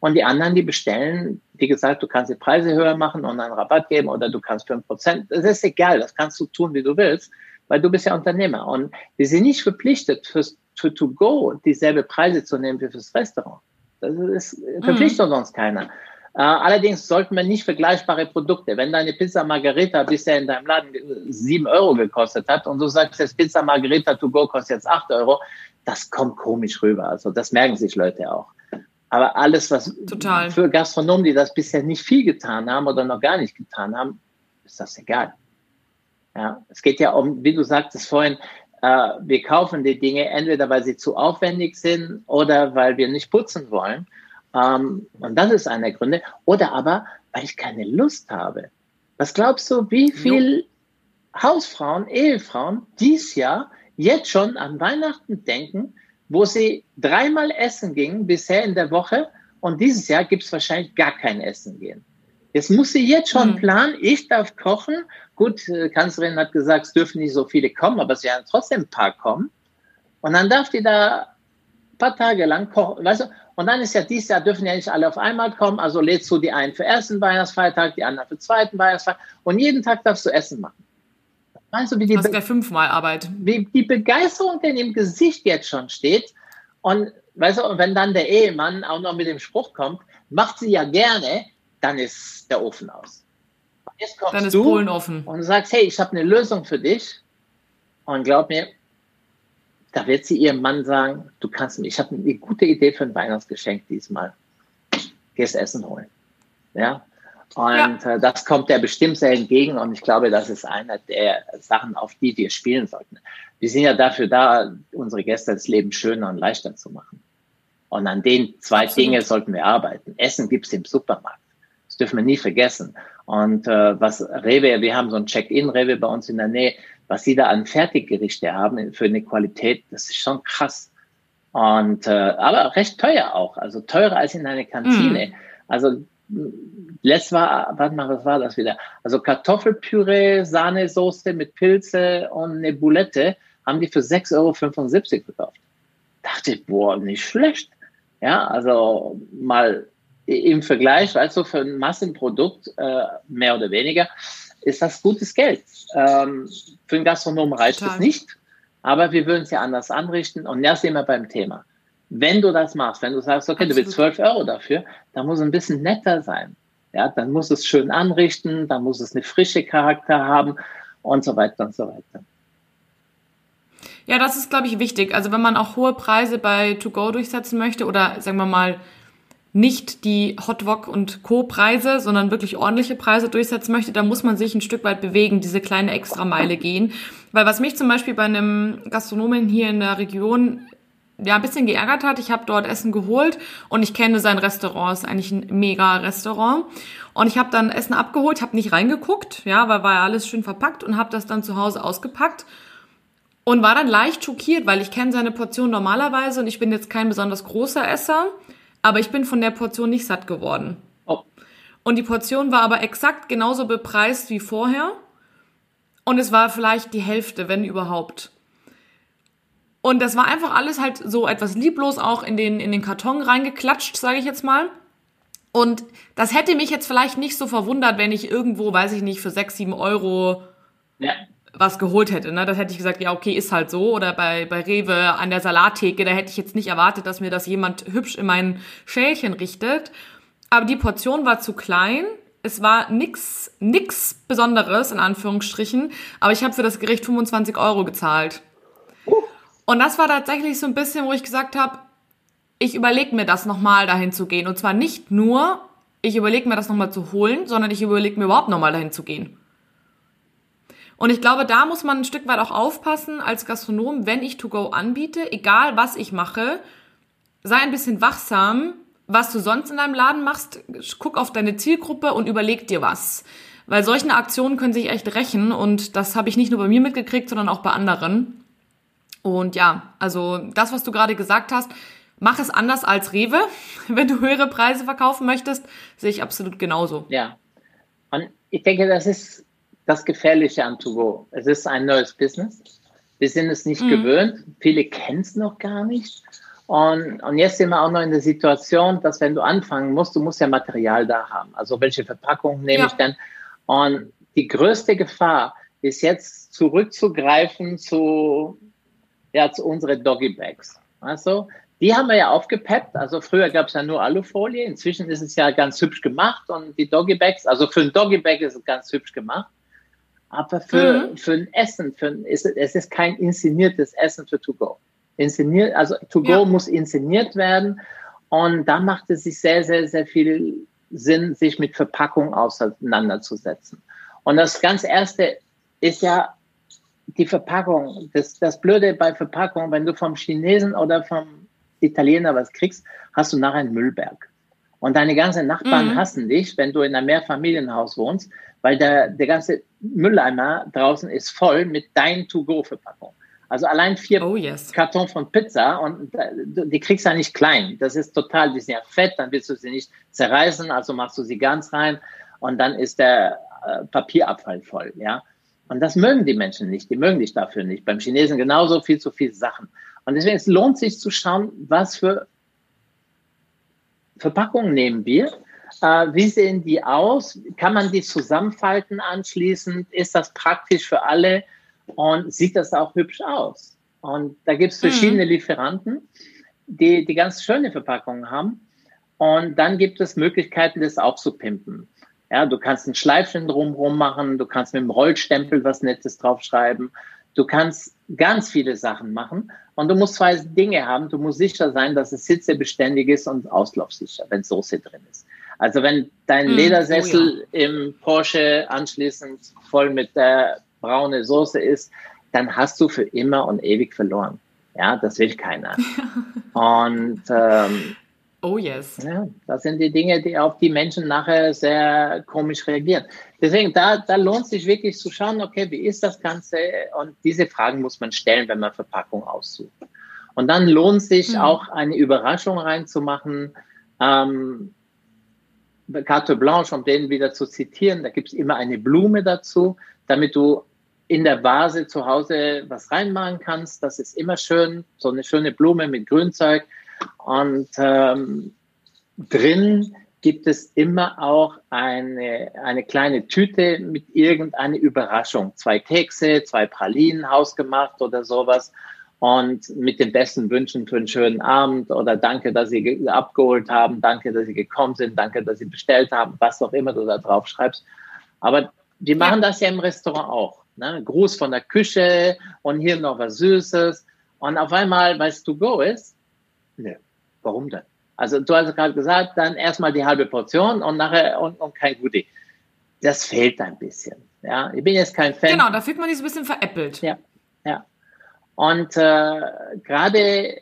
Und die anderen, die bestellen, wie gesagt, du kannst die Preise höher machen und einen Rabatt geben oder du kannst 5%. Das ist egal, das kannst du tun, wie du willst, weil du bist ja Unternehmer. Und wir sind nicht verpflichtet, fürs, für To Go dieselbe Preise zu nehmen wie fürs Restaurant. Das ist, verpflichtet mhm. uns keiner. Uh, allerdings sollten wir nicht vergleichbare Produkte. Wenn deine Pizza Margarita bisher in deinem Laden sieben Euro gekostet hat und du sagst jetzt Pizza Margarita to go kostet jetzt acht Euro, das kommt komisch rüber. Also das merken sich Leute auch. Aber alles, was Total. für Gastronomen, die das bisher nicht viel getan haben oder noch gar nicht getan haben, ist das egal. Ja, es geht ja um, wie du sagtest vorhin, äh, wir kaufen die Dinge entweder, weil sie zu aufwendig sind oder weil wir nicht putzen wollen. Ähm, und das ist einer der Gründe. Oder aber, weil ich keine Lust habe. Was glaubst du, wie viel Hausfrauen, Ehefrauen dies Jahr jetzt schon an Weihnachten denken, wo sie dreimal essen gingen bisher in der Woche und dieses Jahr gibt es wahrscheinlich gar kein Essen gehen. Jetzt muss sie jetzt schon mhm. planen, ich darf kochen. Gut, äh, Kanzlerin hat gesagt, es dürfen nicht so viele kommen, aber es werden trotzdem ein paar kommen. Und dann darf die da ein paar Tage lang kochen. Weißt du? Und dann ist ja dieses Jahr dürfen ja nicht alle auf einmal kommen. Also lädst du die einen für ersten Weihnachtsfeiertag, die anderen für zweiten Weihnachtsfeiertag. Und jeden Tag darfst du Essen machen. Weißt du, wie die, Be fünfmal Arbeit. Wie die Begeisterung denn im Gesicht jetzt schon steht. Und weißt du, und wenn dann der Ehemann auch noch mit dem Spruch kommt, macht sie ja gerne, dann ist der Ofen aus. Jetzt kommst dann ist du Polen offen. Und sagst, hey, ich habe eine Lösung für dich. Und glaub mir, da wird sie ihrem Mann sagen, du kannst mir, ich habe eine gute Idee für ein Weihnachtsgeschenk diesmal. Gehst Essen holen. Ja. Und ja. äh, das kommt der bestimmt sehr entgegen. Und ich glaube, das ist einer der Sachen, auf die wir spielen sollten. Wir sind ja dafür da, unsere Gäste das Leben schöner und leichter zu machen. Und an den zwei Absolut. Dingen sollten wir arbeiten. Essen gibt's im Supermarkt. Das dürfen wir nie vergessen. Und äh, was Rewe, wir haben so ein Check-in-Rewe bei uns in der Nähe, was sie da an Fertiggerichte haben für eine Qualität, das ist schon krass. Und äh, aber recht teuer auch, also teurer als in einer Kantine. Mm. Also letztes war, warte mal, was war das wieder? Also Kartoffelpüree, Sahnesoße mit Pilze und eine Boulette haben die für 6,75 Euro verkauft. Dachte ich, boah, nicht schlecht. Ja, also mal im Vergleich, also für ein Massenprodukt, äh, mehr oder weniger, ist das gutes Geld. Ähm, für einen Gastronomen reicht es nicht, aber wir würden es ja anders anrichten. Und jetzt sind wir beim Thema. Wenn du das machst, wenn du sagst, okay, Absolut. du willst 12 Euro dafür, dann muss es ein bisschen netter sein. Ja, dann muss es schön anrichten, dann muss es eine frische Charakter haben und so weiter und so weiter. Ja, das ist, glaube ich, wichtig. Also wenn man auch hohe Preise bei To-Go durchsetzen möchte oder sagen wir mal nicht die Hotwok und Co. Preise, sondern wirklich ordentliche Preise durchsetzen möchte, dann muss man sich ein Stück weit bewegen, diese kleine Extrameile gehen. Weil was mich zum Beispiel bei einem Gastronomen hier in der Region ja ein bisschen geärgert hat, ich habe dort Essen geholt und ich kenne sein Restaurant, ist eigentlich ein mega Restaurant. Und ich habe dann Essen abgeholt, habe nicht reingeguckt, ja, weil war ja alles schön verpackt und habe das dann zu Hause ausgepackt und war dann leicht schockiert, weil ich kenne seine Portion normalerweise und ich bin jetzt kein besonders großer Esser. Aber ich bin von der Portion nicht satt geworden. Oh. Und die Portion war aber exakt genauso bepreist wie vorher. Und es war vielleicht die Hälfte, wenn überhaupt. Und das war einfach alles halt so etwas lieblos auch in den, in den Karton reingeklatscht, sage ich jetzt mal. Und das hätte mich jetzt vielleicht nicht so verwundert, wenn ich irgendwo, weiß ich nicht, für sechs, sieben Euro ja was geholt hätte. Ne? Das hätte ich gesagt, ja, okay, ist halt so. Oder bei, bei Rewe an der Salattheke, da hätte ich jetzt nicht erwartet, dass mir das jemand hübsch in mein Schälchen richtet. Aber die Portion war zu klein. Es war nix, nix Besonderes, in Anführungsstrichen. Aber ich habe für das Gericht 25 Euro gezahlt. Und das war tatsächlich so ein bisschen, wo ich gesagt habe, ich überlege mir das nochmal dahin zu gehen. Und zwar nicht nur, ich überlege mir das nochmal zu holen, sondern ich überlege mir überhaupt nochmal dahin zu gehen. Und ich glaube, da muss man ein Stück weit auch aufpassen als Gastronom, wenn ich To-Go anbiete, egal was ich mache, sei ein bisschen wachsam, was du sonst in deinem Laden machst, guck auf deine Zielgruppe und überleg dir was. Weil solche Aktionen können sich echt rächen und das habe ich nicht nur bei mir mitgekriegt, sondern auch bei anderen. Und ja, also das, was du gerade gesagt hast, mach es anders als Rewe, wenn du höhere Preise verkaufen möchtest, sehe ich absolut genauso. Ja. Und ich denke, das ist das Gefährliche an To-Go. Es ist ein neues Business. Wir sind es nicht mhm. gewöhnt. Viele kennen es noch gar nicht. Und, und jetzt sind wir auch noch in der Situation, dass wenn du anfangen musst, du musst ja Material da haben. Also welche Verpackung nehme ja. ich denn? Und die größte Gefahr ist jetzt zurückzugreifen zu, ja, zu unseren Doggy Bags. Also, die haben wir ja aufgepeppt. Also früher gab es ja nur Alufolie. Inzwischen ist es ja ganz hübsch gemacht und die Doggy Bags, also für ein Doggy Bag ist es ganz hübsch gemacht. Aber für, mhm. für ein Essen, für ein, ist, es ist kein inszeniertes Essen für To-Go. Inszeniert, also To-Go ja. muss inszeniert werden. Und da macht es sich sehr, sehr, sehr viel Sinn, sich mit Verpackung auseinanderzusetzen. Und das ganz erste ist ja die Verpackung. Das, das Blöde bei Verpackung, wenn du vom Chinesen oder vom Italiener was kriegst, hast du nachher einen Müllberg. Und deine ganzen Nachbarn mhm. hassen dich, wenn du in einem Mehrfamilienhaus wohnst, weil der, der ganze Mülleimer draußen ist voll mit deinen To-Go-Verpackungen. Also allein vier oh, yes. Karton von Pizza und die kriegst du ja nicht klein. Das ist total, die sind ja fett, dann willst du sie nicht zerreißen, also machst du sie ganz rein und dann ist der äh, Papierabfall voll, ja. Und das mögen die Menschen nicht, die mögen dich dafür nicht. Beim Chinesen genauso viel zu viele Sachen. Und deswegen es lohnt sich zu schauen, was für Verpackungen nehmen wir äh, wie sehen die aus? Kann man die zusammenfalten anschließend? Ist das praktisch für alle? Und sieht das auch hübsch aus? Und da gibt es mhm. verschiedene mhm. Lieferanten, die, die ganz schöne Verpackungen haben. Und dann gibt es Möglichkeiten, das auch zu pimpen. Ja, du kannst ein Schleifchen drumherum machen, du kannst mit dem Rollstempel was Nettes draufschreiben, du kannst ganz viele Sachen machen und du musst zwei Dinge haben. Du musst sicher sein, dass es sitzebeständig ist und auslaufsicher, wenn Soße drin ist. Also wenn dein mm, Ledersessel oh ja. im Porsche anschließend voll mit der braune Soße ist, dann hast du für immer und ewig verloren. Ja, das will keiner. und ähm, Oh yes. Ja, das sind die Dinge, die auf die Menschen nachher sehr komisch reagieren. Deswegen, da, da lohnt sich wirklich zu schauen, okay, wie ist das Ganze? Und diese Fragen muss man stellen, wenn man Verpackung aussucht. Und dann lohnt sich mhm. auch eine Überraschung reinzumachen. Ähm, Carte Blanche, um den wieder zu zitieren, da gibt es immer eine Blume dazu, damit du in der Vase zu Hause was reinmachen kannst. Das ist immer schön, so eine schöne Blume mit Grünzeug. Und ähm, drin gibt es immer auch eine, eine kleine Tüte mit irgendeiner Überraschung. Zwei Kekse, zwei Pralinen hausgemacht oder sowas und mit den besten Wünschen für einen schönen Abend oder danke, dass Sie abgeholt haben, danke, dass Sie gekommen sind, danke, dass Sie bestellt haben, was auch immer du da drauf schreibst. Aber die machen das ja im Restaurant auch. Ne? Gruß von der Küche und hier noch was Süßes. Und auf einmal, weil es to go ist, ne, warum denn? Also du hast gerade gesagt, dann erstmal die halbe Portion und nachher und, und kein Goodie. Das fehlt ein bisschen. Ja, ich bin jetzt kein Fan. Genau, da fühlt man sich ein bisschen veräppelt. Ja, ja. Und äh, gerade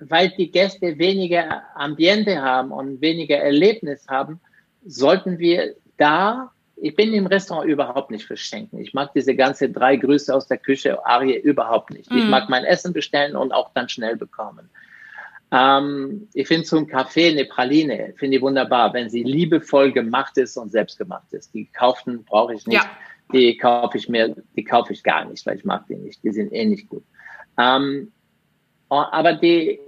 weil die Gäste weniger Ambiente haben und weniger Erlebnis haben, sollten wir da, ich bin im Restaurant überhaupt nicht verschenken. Ich mag diese ganze drei Grüße aus der Küche Arie überhaupt nicht. Mm. Ich mhm. mag mein Essen bestellen und auch dann schnell bekommen. Ähm, ich finde zum Kaffee eine Praline, finde ich wunderbar, wenn sie liebevoll gemacht ist und selbst gemacht ist. Die kauften brauche ich nicht. Ja die kaufe ich mir, die kaufe ich gar nicht, weil ich mag die nicht. Die sind eh nicht gut. Ähm, oh, aber die,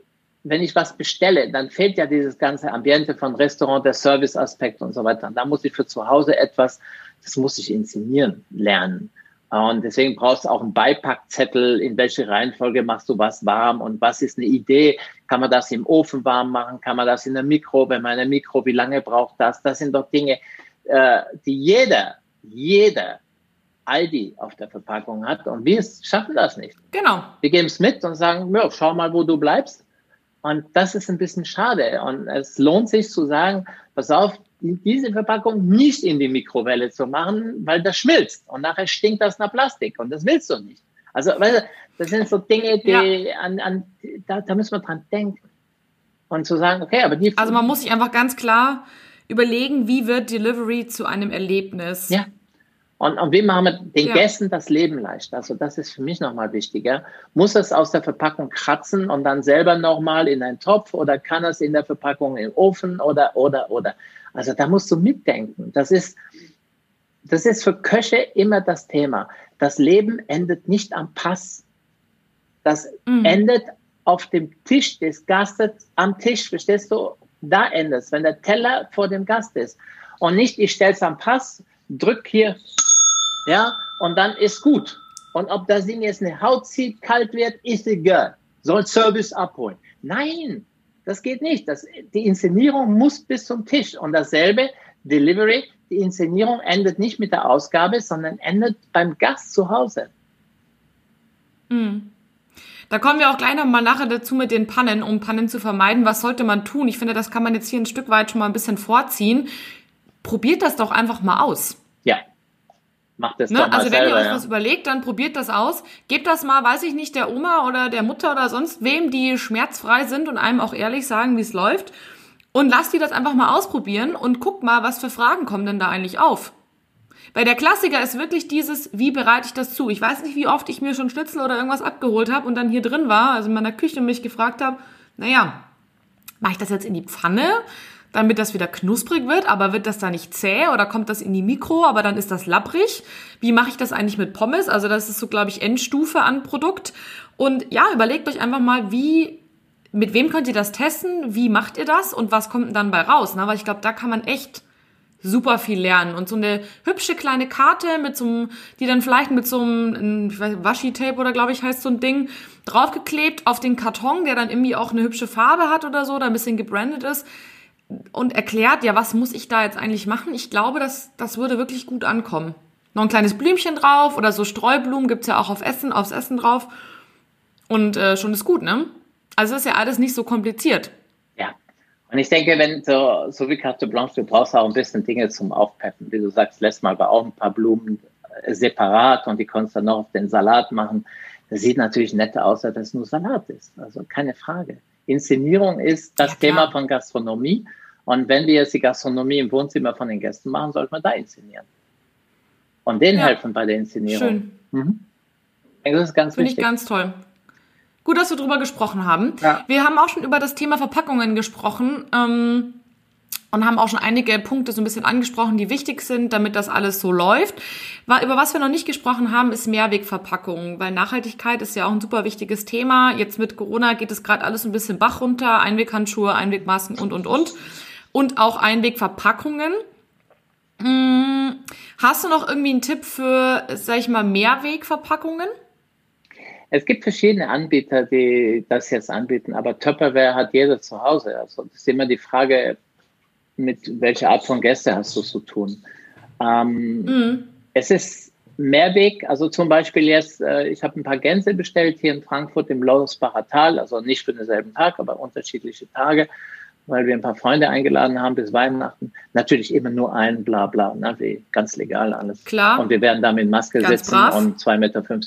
wenn ich was bestelle, dann fehlt ja dieses ganze Ambiente von Restaurant, der Serviceaspekt und so weiter. da muss ich für zu Hause etwas, das muss ich inszenieren lernen. Und deswegen brauchst du auch einen Beipackzettel, in welche Reihenfolge machst du was warm und was ist eine Idee? Kann man das im Ofen warm machen? Kann man das in der Mikro? Wenn man eine Mikro, wie lange braucht das? Das sind doch Dinge, äh, die jeder, jeder Aldi auf der Verpackung hat. Und wir schaffen das nicht. Genau. Wir geben es mit und sagen, ja, schau mal, wo du bleibst. Und das ist ein bisschen schade. Und es lohnt sich zu sagen, pass auf, diese Verpackung nicht in die Mikrowelle zu machen, weil das schmilzt. Und nachher stinkt das nach Plastik. Und das willst du nicht. Also, weißt du, das sind so Dinge, die ja. an, an da, da müssen wir dran denken. Und zu sagen, okay, aber die. Also man muss sich einfach ganz klar überlegen, wie wird Delivery zu einem Erlebnis. Ja. Und, und wie machen wir den ja. Gästen das Leben leicht? Also das ist für mich nochmal wichtiger. Muss es aus der Verpackung kratzen und dann selber nochmal in einen Topf oder kann es in der Verpackung im Ofen oder, oder, oder? Also da musst du mitdenken. Das ist, das ist für Köche immer das Thema. Das Leben endet nicht am Pass. Das mhm. endet auf dem Tisch des Gastes, am Tisch, verstehst du? Da endet es, wenn der Teller vor dem Gast ist. Und nicht, ich stelle es am Pass, drück hier ja, und dann ist gut. Und ob das Ding jetzt eine Haut zieht, kalt wird, ist egal. Soll Service abholen. Nein, das geht nicht. Das, die Inszenierung muss bis zum Tisch. Und dasselbe, Delivery, die Inszenierung endet nicht mit der Ausgabe, sondern endet beim Gast zu Hause. Mhm. Da kommen wir auch gleich nochmal nachher dazu mit den Pannen, um Pannen zu vermeiden. Was sollte man tun? Ich finde, das kann man jetzt hier ein Stück weit schon mal ein bisschen vorziehen. Probiert das doch einfach mal aus. Ja, Macht das ne? doch mal Also selber, wenn ihr euch ja. was überlegt, dann probiert das aus. Gebt das mal, weiß ich nicht, der Oma oder der Mutter oder sonst wem, die schmerzfrei sind und einem auch ehrlich sagen, wie es läuft. Und lasst die das einfach mal ausprobieren und guckt mal, was für Fragen kommen denn da eigentlich auf. Weil der Klassiker ist wirklich dieses, wie bereite ich das zu? Ich weiß nicht, wie oft ich mir schon Schnitzel oder irgendwas abgeholt habe und dann hier drin war, also in meiner Küche mich gefragt habe, naja, mache ich das jetzt in die Pfanne, damit das wieder knusprig wird, aber wird das da nicht zäh oder kommt das in die Mikro, aber dann ist das lapprig? Wie mache ich das eigentlich mit Pommes? Also das ist so, glaube ich, Endstufe an Produkt. Und ja, überlegt euch einfach mal, wie mit wem könnt ihr das testen? Wie macht ihr das? Und was kommt denn dann bei raus? Ne? Weil ich glaube, da kann man echt super viel lernen. Und so eine hübsche kleine Karte mit so einem, die dann vielleicht mit so einem Washi-Tape oder glaube ich heißt so ein Ding, draufgeklebt auf den Karton, der dann irgendwie auch eine hübsche Farbe hat oder so, da ein bisschen gebrandet ist und erklärt, ja, was muss ich da jetzt eigentlich machen? Ich glaube, das, das würde wirklich gut ankommen. Noch ein kleines Blümchen drauf oder so Streublumen gibt's ja auch auf Essen, aufs Essen drauf. Und äh, schon ist gut, ne? Also ist ja alles nicht so kompliziert. Ja. Und ich denke, wenn so, so wie Carte Blanche, du brauchst auch ein bisschen Dinge zum Aufpeppen. Wie du sagst, lässt mal auch ein paar Blumen äh, separat und die kannst du dann noch auf den Salat machen. Das sieht natürlich netter aus, als es nur Salat ist. Also keine Frage. Inszenierung ist das ja, Thema von Gastronomie. Und wenn wir jetzt die Gastronomie im Wohnzimmer von den Gästen machen, sollte man da inszenieren. Und denen ja. helfen bei der Inszenierung. Schön. Mhm. Das ist ganz Finde wichtig. Finde ich ganz toll. Gut, dass wir drüber gesprochen haben. Ja. Wir haben auch schon über das Thema Verpackungen gesprochen ähm, und haben auch schon einige Punkte so ein bisschen angesprochen, die wichtig sind, damit das alles so läuft. Über was wir noch nicht gesprochen haben, ist Mehrwegverpackungen, weil Nachhaltigkeit ist ja auch ein super wichtiges Thema. Jetzt mit Corona geht es gerade alles ein bisschen Bach runter, Einweghandschuhe, Einwegmasken und, und, und. Und auch Einwegverpackungen. Hm, hast du noch irgendwie einen Tipp für, sag ich mal, Mehrwegverpackungen? Es gibt verschiedene Anbieter, die das jetzt anbieten, aber Tupperware hat jeder zu Hause. Also das ist immer die Frage, mit welcher Art von Gäste hast du zu tun. Ähm, mhm. Es ist Mehrweg, also zum Beispiel jetzt, äh, ich habe ein paar Gänse bestellt hier in Frankfurt im Lausbacher Tal, also nicht für denselben Tag, aber unterschiedliche Tage weil wir ein paar Freunde eingeladen haben bis Weihnachten. Natürlich immer nur ein Blabla, ne, wie ganz legal alles. Klar. Und wir werden da mit Maske ganz sitzen brav. und 2,50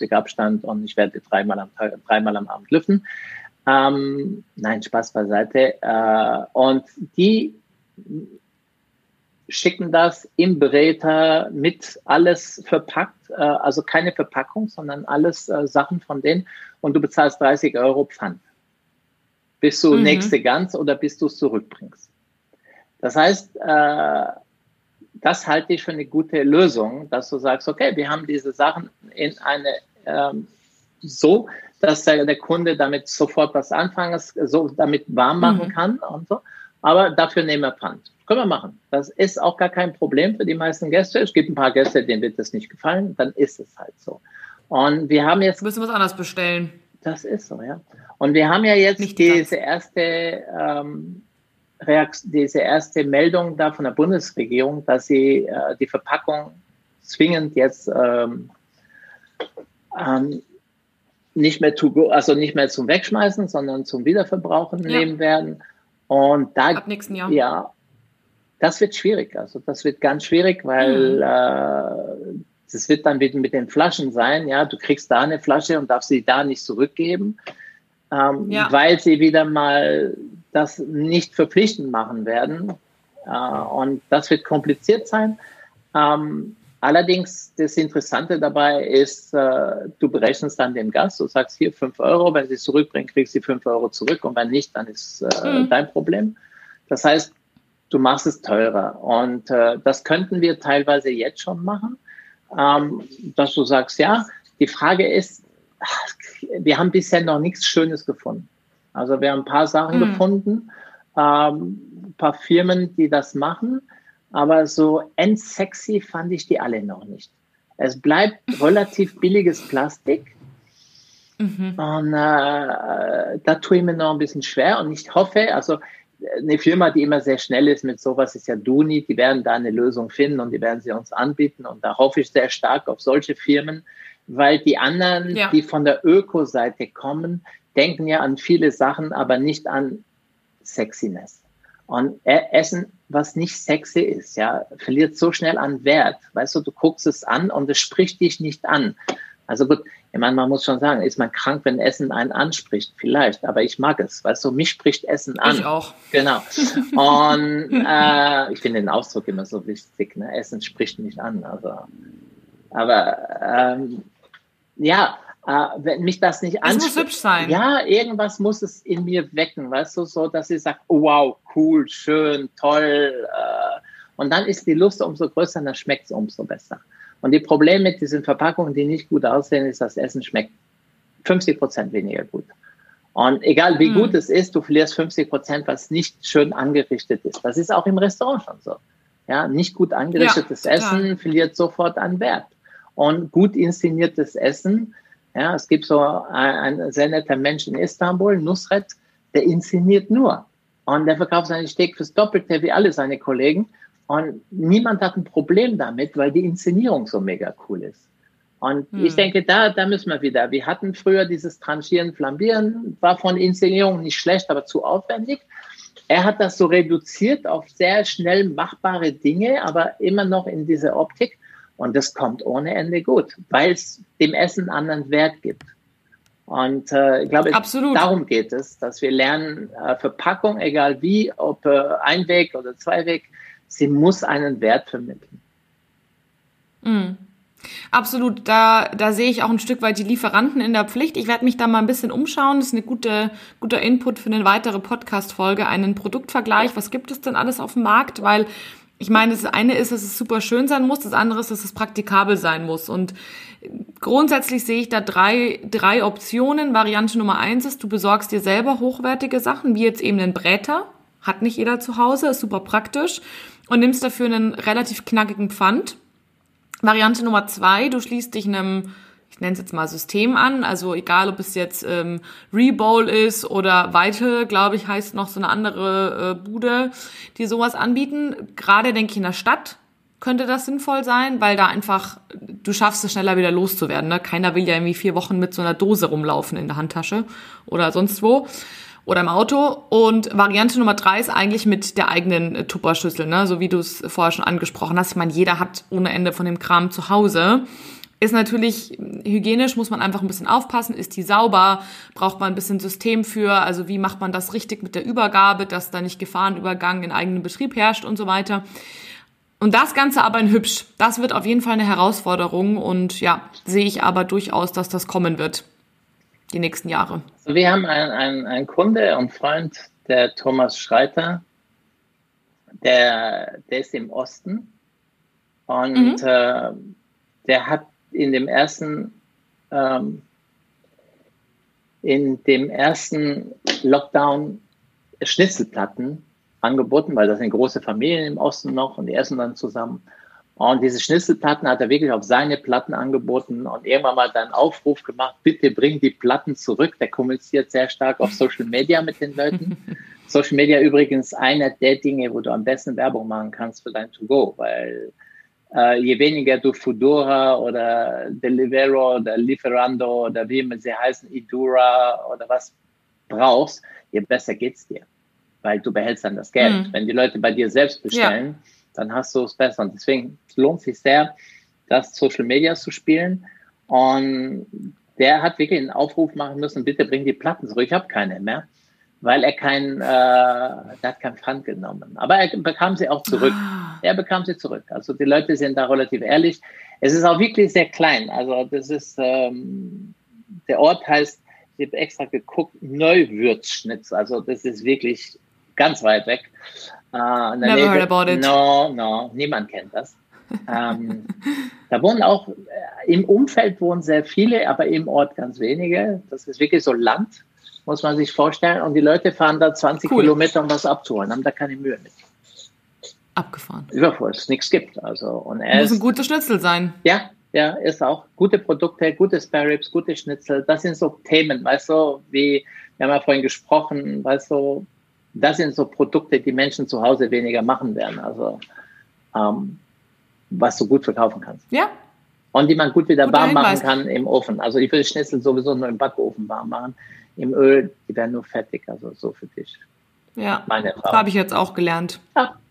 Meter Abstand und ich werde dreimal am Tag, dreimal am Abend lüften. Ähm, nein, Spaß beiseite. Äh, und die schicken das im Beräter mit alles verpackt, äh, also keine Verpackung, sondern alles äh, Sachen von denen und du bezahlst 30 Euro Pfand bis du mhm. nächste Gans oder bis du es zurückbringst. Das heißt, äh, das halte ich für eine gute Lösung, dass du sagst, okay, wir haben diese Sachen in eine ähm, so, dass der, der, Kunde damit sofort was anfangen, so damit warm machen mhm. kann und so. Aber dafür nehmen wir Pfand. Können wir machen. Das ist auch gar kein Problem für die meisten Gäste. Es gibt ein paar Gäste, denen wird das nicht gefallen. Dann ist es halt so. Und wir haben jetzt. Müssen wir was anderes bestellen. Das ist so, ja. Und wir haben ja jetzt Nicht diese erste, ähm, diese erste Meldung da von der Bundesregierung, dass sie äh, die Verpackung zwingend jetzt ähm, ähm, nicht mehr zu, also nicht mehr zum Wegschmeißen, sondern zum Wiederverbrauchen ja. nehmen werden. Und da, Ab nächsten Jahr. Ja, das wird schwierig. Also das wird ganz schwierig, weil mhm. äh, das wird dann wieder mit den Flaschen sein. Ja, du kriegst da eine Flasche und darfst sie da nicht zurückgeben, ähm, ja. weil sie wieder mal das nicht verpflichtend machen werden. Äh, und das wird kompliziert sein. Ähm, allerdings, das Interessante dabei ist, äh, du berechnest dann dem Gast, du sagst hier fünf Euro, wenn sie es zurückbringen, kriegst du fünf Euro zurück und wenn nicht, dann ist äh, mhm. dein Problem. Das heißt, du machst es teurer. Und äh, das könnten wir teilweise jetzt schon machen ähm, dass du sagst, ja, die Frage ist, wir haben bisher noch nichts Schönes gefunden. Also wir haben ein paar Sachen mhm. gefunden, ähm, ein paar Firmen, die das machen, aber so endsexy fand ich die alle noch nicht. Es bleibt relativ billiges Plastik. Mhm. Und äh, da tue ich mir noch ein bisschen schwer und ich hoffe, also eine Firma, die immer sehr schnell ist mit sowas, ist ja Duni. Die werden da eine Lösung finden und die werden sie uns anbieten. Und da hoffe ich sehr stark auf solche Firmen, weil die anderen, ja. die von der Öko-Seite kommen, denken ja an viele Sachen, aber nicht an Sexiness. Und Essen, was nicht sexy ist, ja, verliert so schnell an Wert. Weißt du, du guckst es an und es spricht dich nicht an. Also gut, ich meine, man muss schon sagen, ist man krank, wenn Essen einen anspricht? Vielleicht, aber ich mag es. Weißt du, mich spricht Essen an. Ich auch. Genau. Und äh, ich finde den Ausdruck immer so wichtig. Ne? Essen spricht mich an. Also, aber ähm, ja, äh, wenn mich das nicht anspricht. Es muss hübsch sein. Ja, irgendwas muss es in mir wecken, weißt du, so, dass ich sage, oh, wow, cool, schön, toll. Äh, und dann ist die Lust umso größer, dann schmeckt es umso besser. Und die Probleme mit diesen Verpackungen, die nicht gut aussehen, ist, das Essen schmeckt 50 Prozent weniger gut. Und egal wie mhm. gut es ist, du verlierst 50 Prozent, was nicht schön angerichtet ist. Das ist auch im Restaurant schon so. Ja, nicht gut angerichtetes ja, Essen verliert sofort an Wert. Und gut inszeniertes Essen, ja, es gibt so ein, ein sehr netter Mensch in Istanbul, Nusret, der inszeniert nur. Und der verkauft seine Steak fürs Doppelte wie alle seine Kollegen. Und niemand hat ein Problem damit, weil die Inszenierung so mega cool ist. Und hm. ich denke, da, da müssen wir wieder. Wir hatten früher dieses Tranchieren, Flambieren, war von Inszenierung nicht schlecht, aber zu aufwendig. Er hat das so reduziert auf sehr schnell machbare Dinge, aber immer noch in dieser Optik. Und das kommt ohne Ende gut, weil es dem Essen einen anderen Wert gibt. Und äh, ich glaube, Absolut. darum geht es, dass wir lernen, äh, Verpackung, egal wie, ob äh, Einweg oder Zweiweg, sie muss einen Wert vermitteln. Mm. Absolut, da, da sehe ich auch ein Stück weit die Lieferanten in der Pflicht. Ich werde mich da mal ein bisschen umschauen. Das ist eine gute, guter Input für eine weitere Podcast-Folge, einen Produktvergleich. Was gibt es denn alles auf dem Markt? Weil ich meine, das eine ist, dass es super schön sein muss, das andere ist, dass es praktikabel sein muss. Und grundsätzlich sehe ich da drei, drei Optionen. Variante Nummer eins ist, du besorgst dir selber hochwertige Sachen, wie jetzt eben einen Bräter. Hat nicht jeder zu Hause, ist super praktisch. Und nimmst dafür einen relativ knackigen Pfand. Variante Nummer zwei, du schließt dich einem ich nenne es jetzt mal System an. Also egal, ob es jetzt ähm, Rebowl ist oder Weite, glaube ich, heißt noch so eine andere äh, Bude, die sowas anbieten. Gerade denke ich in der Stadt könnte das sinnvoll sein, weil da einfach, du schaffst es schneller wieder loszuwerden. Ne? Keiner will ja irgendwie vier Wochen mit so einer Dose rumlaufen in der Handtasche oder sonst wo oder im Auto. Und Variante Nummer drei ist eigentlich mit der eigenen äh, Tupperschüssel, ne? so wie du es vorher schon angesprochen hast. Ich meine, jeder hat ohne Ende von dem Kram zu Hause. Ist natürlich hygienisch, muss man einfach ein bisschen aufpassen. Ist die sauber? Braucht man ein bisschen System für? Also wie macht man das richtig mit der Übergabe, dass da nicht Gefahrenübergang in eigenem Betrieb herrscht und so weiter. Und das Ganze aber in hübsch. Das wird auf jeden Fall eine Herausforderung und ja, sehe ich aber durchaus, dass das kommen wird. Die nächsten Jahre. Also wir haben einen, einen, einen Kunde und Freund, der Thomas Schreiter, der, der ist im Osten und mhm. äh, der hat in dem ersten, ähm, in dem ersten Lockdown Schnitzelplatten angeboten, weil das sind große Familien im Osten noch und die essen dann zusammen. Und diese Schnitzelplatten hat er wirklich auf seine Platten angeboten und irgendwann mal dann Aufruf gemacht, bitte bring die Platten zurück. Der kommuniziert sehr stark auf Social Media mit den Leuten. Social Media übrigens einer der Dinge, wo du am besten Werbung machen kannst für dein To-Go, weil äh, je weniger du Fudora oder Delivero oder Lieferando oder wie immer sie heißen, Idura oder was brauchst, je besser geht's dir. Weil du behältst dann das Geld. Mhm. Wenn die Leute bei dir selbst bestellen, ja. Dann hast du es besser. Und deswegen lohnt sich sehr, das Social Media zu spielen. Und der hat wirklich einen Aufruf machen müssen, bitte bring die Platten zurück. Ich habe keine mehr weil er kein, äh, der hat kein Pfand genommen. Aber er bekam sie auch zurück. Ah. Er bekam sie zurück. Also die Leute sind da relativ ehrlich. Es ist auch wirklich sehr klein. Also das ist, ähm, der Ort heißt, ich habe extra geguckt, Neuwürzschnitz. Also das ist wirklich ganz weit weg. Äh, Never Nähe, heard about it. No, no, niemand kennt das. ähm, da wohnen auch, äh, im Umfeld wohnen sehr viele, aber im Ort ganz wenige. Das ist wirklich so Land muss man sich vorstellen. Und die Leute fahren da 20 cool. Kilometer, um was abzuholen, haben da keine Mühe mit. Abgefahren. Übervoll, es nichts gibt. Also, und er Muss ein guter Schnitzel sein. Ja, ja, ist auch gute Produkte, gute Spare gute Schnitzel. Das sind so Themen, weißt du, wie, wir haben ja vorhin gesprochen, weißt du, das sind so Produkte, die Menschen zu Hause weniger machen werden. Also, ähm, was du gut verkaufen kannst. Ja. Und die man gut wieder Guter warm Hinweis. machen kann im Ofen. Also ich will Schnitzel sowieso nur im Backofen warm machen im Öl, die werden nur fettig, also so für dich. Ja, habe ich jetzt auch gelernt. Ja.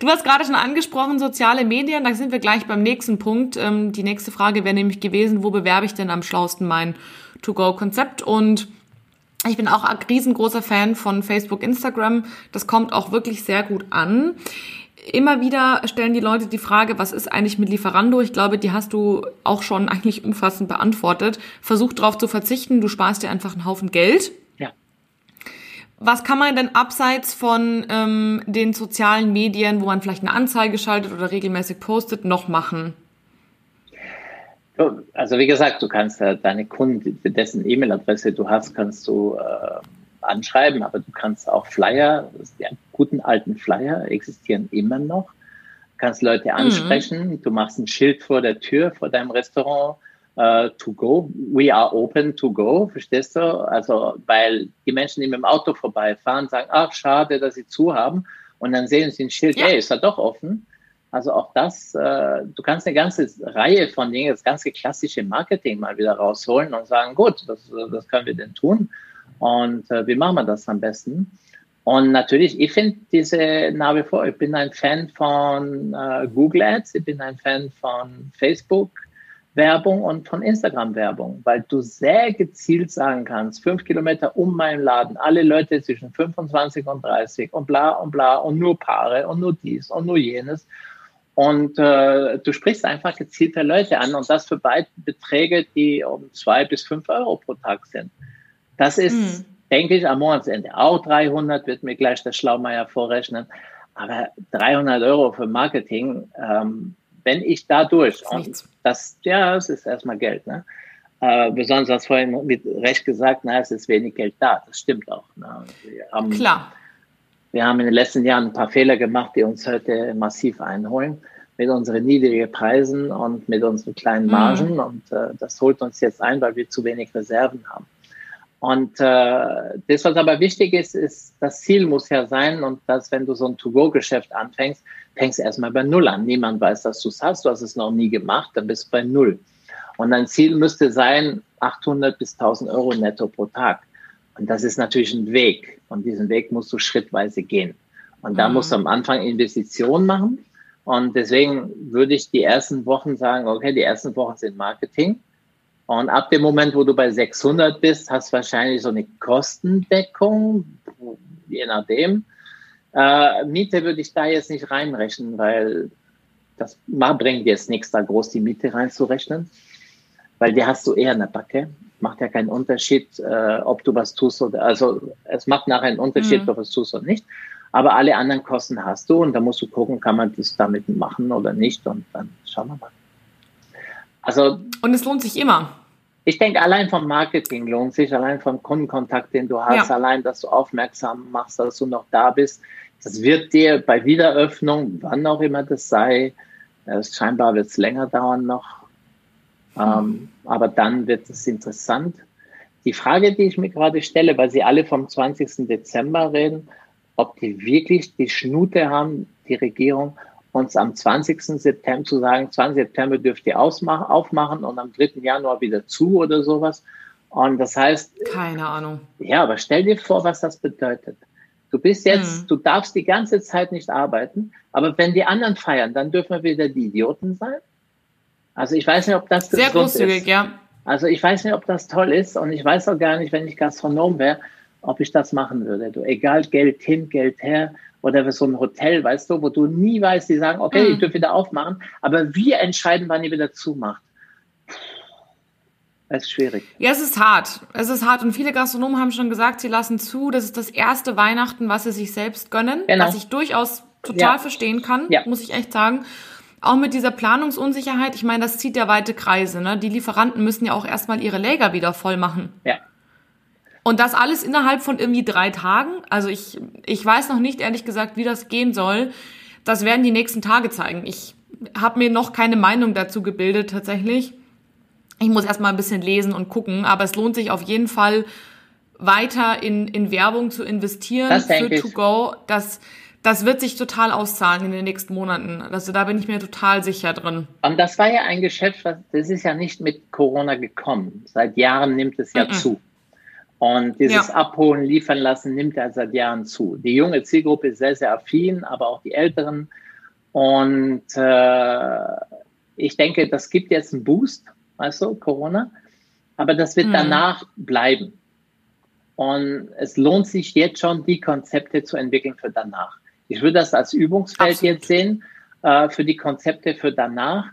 Du hast gerade schon angesprochen, soziale Medien, da sind wir gleich beim nächsten Punkt. Ähm, die nächste Frage wäre nämlich gewesen, wo bewerbe ich denn am schlausten mein To-Go-Konzept? Und ich bin auch ein riesengroßer Fan von Facebook, Instagram. Das kommt auch wirklich sehr gut an. Immer wieder stellen die Leute die Frage, was ist eigentlich mit Lieferando? Ich glaube, die hast du auch schon eigentlich umfassend beantwortet. Versuch darauf zu verzichten, du sparst dir einfach einen Haufen Geld. Ja. Was kann man denn abseits von ähm, den sozialen Medien, wo man vielleicht eine Anzeige schaltet oder regelmäßig postet, noch machen? Also wie gesagt, du kannst äh, deine Kunden, dessen E-Mail-Adresse du hast, kannst du äh, anschreiben, aber du kannst auch Flyer, die guten alten Flyer existieren immer noch, du kannst Leute mhm. ansprechen, mhm. du machst ein Schild vor der Tür, vor deinem Restaurant, uh, to go, we are open to go, verstehst du? Also, weil die Menschen, die mit dem Auto vorbeifahren, sagen, ach, schade, dass sie zu haben, und dann sehen sie ein Schild, ja. hey, ist er doch offen. Also auch das, äh, du kannst eine ganze Reihe von Dingen, das ganze klassische Marketing mal wieder rausholen und sagen, gut, das, das können wir denn tun und äh, wie machen wir das am besten? Und natürlich, ich finde diese nach vor, ich bin ein Fan von äh, Google Ads, ich bin ein Fan von Facebook Werbung und von Instagram Werbung, weil du sehr gezielt sagen kannst, fünf Kilometer um meinen Laden, alle Leute zwischen 25 und 30 und bla und bla und nur Paare und nur dies und nur jenes. Und äh, du sprichst einfach gezielte Leute an und das für beide Beträge, die um zwei bis fünf Euro pro Tag sind. Das ist, mhm. denke ich, am Monatsende auch 300, wird mir gleich der Schlaumeier vorrechnen. Aber 300 Euro für Marketing, ähm, wenn ich dadurch, und das, ja, es ist erstmal Geld, ne? Äh, besonders vorhin mit Recht gesagt, na, es ist wenig Geld da. Das stimmt auch. Ne? Haben, Klar wir haben in den letzten Jahren ein paar Fehler gemacht, die uns heute massiv einholen mit unseren niedrigen Preisen und mit unseren kleinen mhm. Margen. Mhm. Und äh, das holt uns jetzt ein, weil wir zu wenig Reserven haben. Und äh, das, was aber wichtig ist, ist, das Ziel muss ja sein, und dass, wenn du so ein To-Go-Geschäft anfängst, fängst du erstmal bei Null an. Niemand weiß, dass du es hast, du hast es noch nie gemacht, dann bist du bei Null. Und dein Ziel müsste sein, 800 bis 1000 Euro netto pro Tag. Und das ist natürlich ein Weg. Und diesen Weg musst du schrittweise gehen. Und da mhm. musst du am Anfang Investitionen machen. Und deswegen würde ich die ersten Wochen sagen, okay, die ersten Wochen sind Marketing. Und ab dem Moment, wo du bei 600 bist, hast du wahrscheinlich so eine Kostendeckung, je nachdem. Äh, Miete würde ich da jetzt nicht reinrechnen, weil das bringt jetzt nichts, da groß die Miete reinzurechnen, weil die hast du eher in der Backe macht ja keinen Unterschied, äh, ob du was tust oder, also es macht nachher einen Unterschied, mhm. ob du was tust oder nicht. Aber alle anderen Kosten hast du und da musst du gucken, kann man das damit machen oder nicht und dann schauen wir mal. Also. Und es lohnt sich immer. Ich denke, allein vom Marketing lohnt sich, allein vom Kundenkontakt, den du hast, ja. allein, dass du aufmerksam machst, dass du noch da bist. Das wird dir bei Wiederöffnung, wann auch immer das sei, äh, scheinbar wird es länger dauern noch, ähm, aber dann wird es interessant. Die Frage, die ich mir gerade stelle, weil Sie alle vom 20. Dezember reden, ob die wirklich die Schnute haben, die Regierung, uns am 20. September zu sagen, 20. September dürft ihr aufmachen und am 3. Januar wieder zu oder sowas. Und das heißt. Keine Ahnung. Ja, aber stell dir vor, was das bedeutet. Du bist jetzt, hm. du darfst die ganze Zeit nicht arbeiten, aber wenn die anderen feiern, dann dürfen wir wieder die Idioten sein. Also ich weiß nicht, ob das sehr großzügig, ist. ja. Also ich weiß nicht, ob das toll ist und ich weiß auch gar nicht, wenn ich Gastronom wäre, ob ich das machen würde. Du, egal Geld hin, Geld her oder so ein Hotel, weißt du, wo du nie weißt, die sagen, okay, mhm. ich dürfe wieder aufmachen, aber wir entscheiden, wann ihr wieder zumacht. Es ist schwierig. Ja, es ist hart. Es ist hart. Und viele Gastronomen haben schon gesagt, sie lassen zu. Das ist das erste Weihnachten, was sie sich selbst gönnen. Genau. Was ich durchaus total ja. verstehen kann, ja. muss ich echt sagen. Auch mit dieser Planungsunsicherheit, ich meine, das zieht ja weite Kreise. Ne? Die Lieferanten müssen ja auch erstmal ihre Läger wieder voll machen. Ja. Und das alles innerhalb von irgendwie drei Tagen. Also ich, ich weiß noch nicht, ehrlich gesagt, wie das gehen soll. Das werden die nächsten Tage zeigen. Ich habe mir noch keine Meinung dazu gebildet tatsächlich. Ich muss erstmal ein bisschen lesen und gucken, aber es lohnt sich auf jeden Fall weiter in, in Werbung zu investieren das für To Go. Das, das wird sich total auszahlen in den nächsten Monaten. Also da bin ich mir total sicher drin. Und das war ja ein Geschäft, das ist ja nicht mit Corona gekommen. Seit Jahren nimmt es ja mm -mm. zu. Und dieses ja. Abholen, liefern lassen nimmt ja seit Jahren zu. Die junge Zielgruppe ist sehr, sehr affin, aber auch die Älteren. Und äh, ich denke, das gibt jetzt einen Boost, weißt du, Corona. Aber das wird mhm. danach bleiben. Und es lohnt sich jetzt schon, die Konzepte zu entwickeln für danach. Ich würde das als Übungsfeld Absolut. jetzt sehen, äh, für die Konzepte für danach.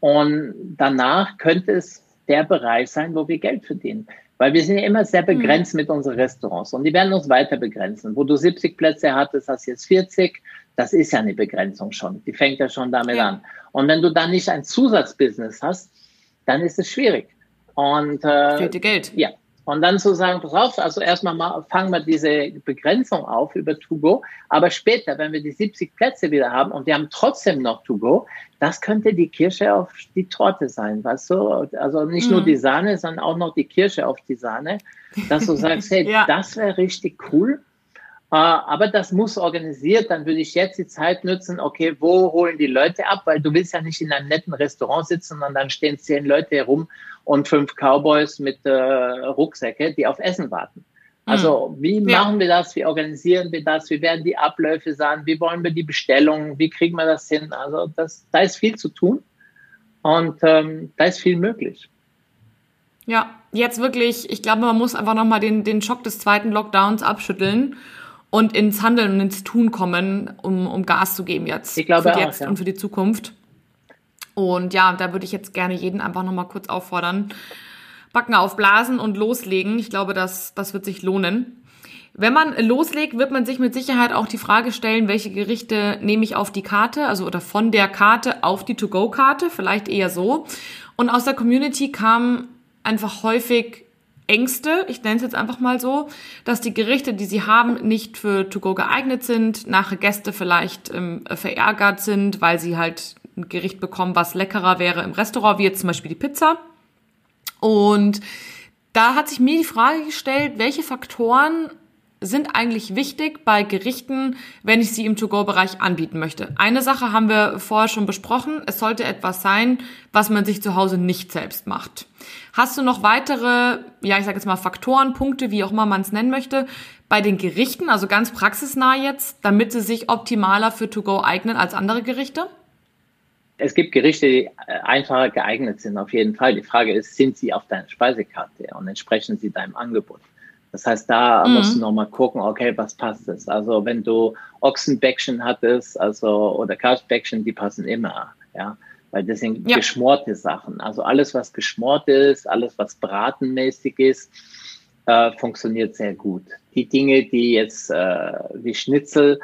Und danach könnte es der Bereich sein, wo wir Geld verdienen. Weil wir sind ja immer sehr begrenzt mhm. mit unseren Restaurants und die werden uns weiter begrenzen. Wo du 70 Plätze hattest, hast du jetzt 40. Das ist ja eine Begrenzung schon. Die fängt ja schon damit ja. an. Und wenn du dann nicht ein Zusatzbusiness hast, dann ist es schwierig. Und äh, Fehlt dir Geld. Ja, und dann zu sagen, pass auf, also erstmal mal fangen wir diese Begrenzung auf über To-Go, aber später, wenn wir die 70 Plätze wieder haben und wir haben trotzdem noch To-Go, das könnte die Kirsche auf die Torte sein, weißt du? Also nicht mhm. nur die Sahne, sondern auch noch die Kirsche auf die Sahne, dass du sagst, hey, ja. das wäre richtig cool. Äh, aber das muss organisiert, dann würde ich jetzt die Zeit nutzen, okay, wo holen die Leute ab? Weil du willst ja nicht in einem netten Restaurant sitzen und dann stehen zehn Leute herum und fünf Cowboys mit äh, Rucksäcke, die auf Essen warten. Also mhm. wie ja. machen wir das? Wie organisieren wir das? Wie werden die Abläufe sein? Wie wollen wir die Bestellungen? Wie kriegen wir das hin? Also das, da ist viel zu tun und ähm, da ist viel möglich. Ja, jetzt wirklich, ich glaube, man muss einfach nochmal den, den Schock des zweiten Lockdowns abschütteln und ins Handeln und ins Tun kommen, um, um Gas zu geben jetzt. Ich glaube für auch, jetzt ja. und für die Zukunft. Und ja, da würde ich jetzt gerne jeden einfach nochmal kurz auffordern. Backen aufblasen und loslegen. Ich glaube, das, das wird sich lohnen. Wenn man loslegt, wird man sich mit Sicherheit auch die Frage stellen, welche Gerichte nehme ich auf die Karte, also oder von der Karte auf die To-Go-Karte, vielleicht eher so. Und aus der Community kam einfach häufig Ängste, ich nenne es jetzt einfach mal so, dass die Gerichte, die sie haben, nicht für To-Go geeignet sind, nachher Gäste vielleicht ähm, verärgert sind, weil sie halt ein Gericht bekommen, was leckerer wäre im Restaurant, wie jetzt zum Beispiel die Pizza. Und da hat sich mir die Frage gestellt, welche Faktoren sind eigentlich wichtig bei Gerichten, wenn ich sie im To-Go-Bereich anbieten möchte. Eine Sache haben wir vorher schon besprochen. Es sollte etwas sein, was man sich zu Hause nicht selbst macht. Hast du noch weitere, ja, ich sage jetzt mal Faktoren, Punkte, wie auch immer man es nennen möchte, bei den Gerichten, also ganz praxisnah jetzt, damit sie sich optimaler für To-Go eignen als andere Gerichte? Es gibt Gerichte, die äh, einfacher geeignet sind, auf jeden Fall. Die Frage ist, sind sie auf deiner Speisekarte und entsprechen sie deinem Angebot? Das heißt, da mhm. musst du nochmal gucken, okay, was passt es? Also wenn du Ochsenbäckchen hattest, also oder Kalbsbäckchen, die passen immer, ja, weil das sind ja. geschmorte Sachen. Also alles, was geschmort ist, alles, was bratenmäßig ist, äh, funktioniert sehr gut. Die Dinge, die jetzt äh, wie Schnitzel,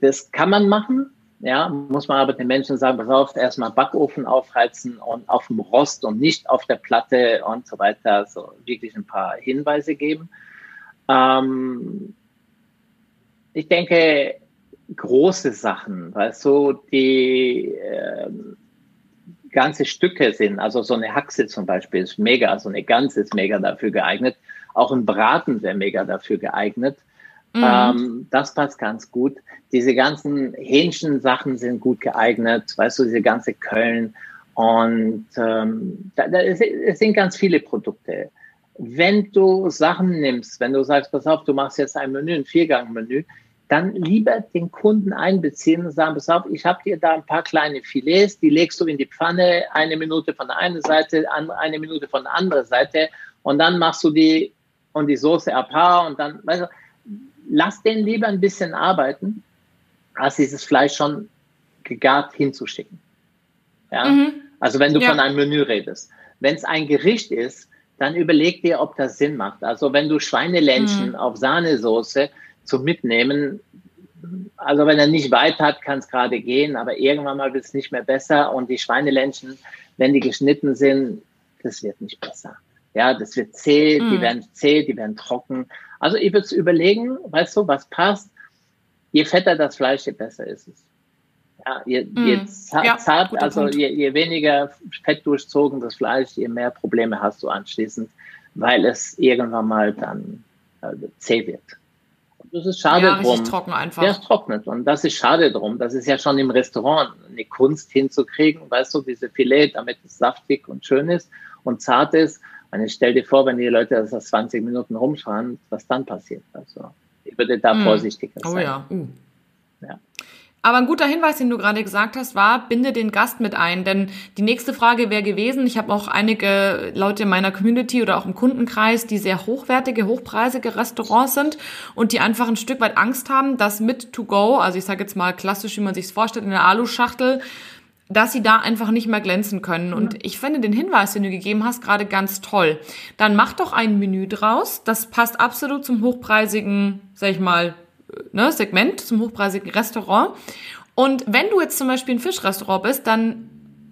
das kann man machen, ja, muss man aber den Menschen sagen, pass auf, erstmal Backofen aufheizen und auf dem Rost und nicht auf der Platte und so weiter, so wirklich ein paar Hinweise geben. Ähm, ich denke, große Sachen, weil so die äh, ganze Stücke sind, also so eine Haxe zum Beispiel ist mega, so eine Gans ist mega dafür geeignet. Auch ein Braten wäre mega dafür geeignet. Mhm. Ähm, das passt ganz gut. Diese ganzen Hähnchensachen sind gut geeignet, weißt du, diese ganze Köln. Und ähm, da, da, es, es sind ganz viele Produkte. Wenn du Sachen nimmst, wenn du sagst, pass auf, du machst jetzt ein Menü, ein Viergang-Menü, dann lieber den Kunden einbeziehen und sagen, pass auf, ich habe dir da ein paar kleine Filets, die legst du in die Pfanne, eine Minute von der einen Seite, eine Minute von der anderen Seite und dann machst du die und die Soße apart und dann, weißt du, lass den lieber ein bisschen arbeiten, als dieses Fleisch schon gegart hinzuschicken. Ja? Mhm. Also wenn du ja. von einem Menü redest. Wenn es ein Gericht ist, dann überleg dir, ob das Sinn macht. Also wenn du Schweineländchen mhm. auf Sahnesoße zum Mitnehmen, also wenn er nicht weit hat, kann es gerade gehen, aber irgendwann mal wird es nicht mehr besser und die Schweineländchen, wenn die geschnitten sind, das wird nicht besser. Ja, das wird zäh, mhm. die werden zäh, die werden trocken. Also ich würde es überlegen, weißt du, was passt. Je fetter das Fleisch, je besser ist es. Ja, je, mm. je zart, ja, zart also je, je, weniger fett durchzogen das Fleisch, je mehr Probleme hast du anschließend, weil es irgendwann mal dann äh, zäh wird. Und das ist schade ja, drum. trocken einfach. Ja, es trocknet. Und das ist schade drum. Das ist ja schon im Restaurant eine Kunst hinzukriegen, weißt du, diese Filet, damit es saftig und schön ist und zart ist. Und ich stell dir vor, wenn die Leute das 20 Minuten rumfahren, was dann passiert. Also ich würde da hm. vorsichtiger sein. Oh ja. Uh. ja. Aber ein guter Hinweis, den du gerade gesagt hast, war, binde den Gast mit ein. Denn die nächste Frage wäre gewesen, ich habe auch einige Leute in meiner Community oder auch im Kundenkreis, die sehr hochwertige, hochpreisige Restaurants sind und die einfach ein Stück weit Angst haben, dass mit To Go, also ich sage jetzt mal klassisch, wie man sich vorstellt, in der Aluschachtel, dass sie da einfach nicht mehr glänzen können. Und ich finde den Hinweis, den du gegeben hast, gerade ganz toll. Dann mach doch ein Menü draus. Das passt absolut zum hochpreisigen, sag ich mal, ne, Segment, zum hochpreisigen Restaurant. Und wenn du jetzt zum Beispiel ein Fischrestaurant bist, dann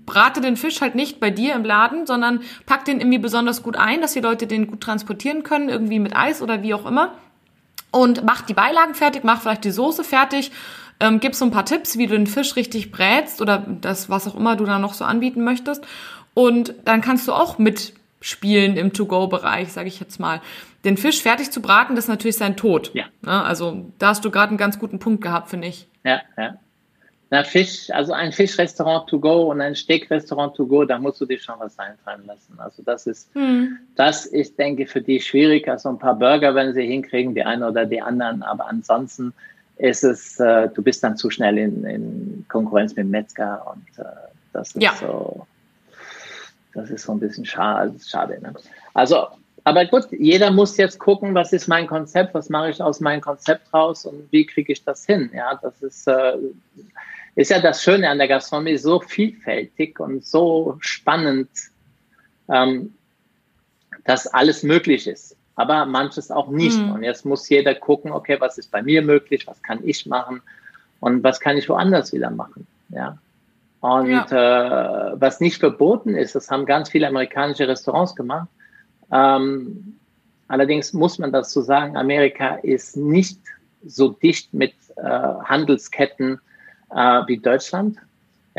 brate den Fisch halt nicht bei dir im Laden, sondern pack den irgendwie besonders gut ein, dass die Leute den gut transportieren können, irgendwie mit Eis oder wie auch immer. Und mach die Beilagen fertig, mach vielleicht die Soße fertig, ähm, gib so ein paar Tipps, wie du den Fisch richtig brätst oder das, was auch immer du da noch so anbieten möchtest. Und dann kannst du auch mitspielen im To-Go-Bereich, sage ich jetzt mal den Fisch fertig zu braten, das ist natürlich sein Tod. Ja. Ne? Also da hast du gerade einen ganz guten Punkt gehabt, finde ich. Ja, ja. Na, Fisch, also ein Fischrestaurant to go und ein Steakrestaurant to go, da musst du dir schon was einfallen lassen. Also das ist, hm. das ist, denke ich, für die schwierig. Also ein paar Burger werden sie hinkriegen, die einen oder die anderen, aber ansonsten ist es, äh, du bist dann zu schnell in, in Konkurrenz mit Metzger und äh, das ist ja. so, das ist so ein bisschen schade. schade ne? Also aber gut, jeder muss jetzt gucken, was ist mein Konzept, was mache ich aus meinem Konzept raus und wie kriege ich das hin. Ja, das ist, äh, ist ja das Schöne an der Gastronomie, so vielfältig und so spannend, ähm, dass alles möglich ist. Aber manches auch nicht. Mhm. Und jetzt muss jeder gucken, okay, was ist bei mir möglich, was kann ich machen und was kann ich woanders wieder machen. Ja. Und ja. Äh, was nicht verboten ist, das haben ganz viele amerikanische Restaurants gemacht, ähm, allerdings muss man dazu sagen, Amerika ist nicht so dicht mit äh, Handelsketten äh, wie Deutschland.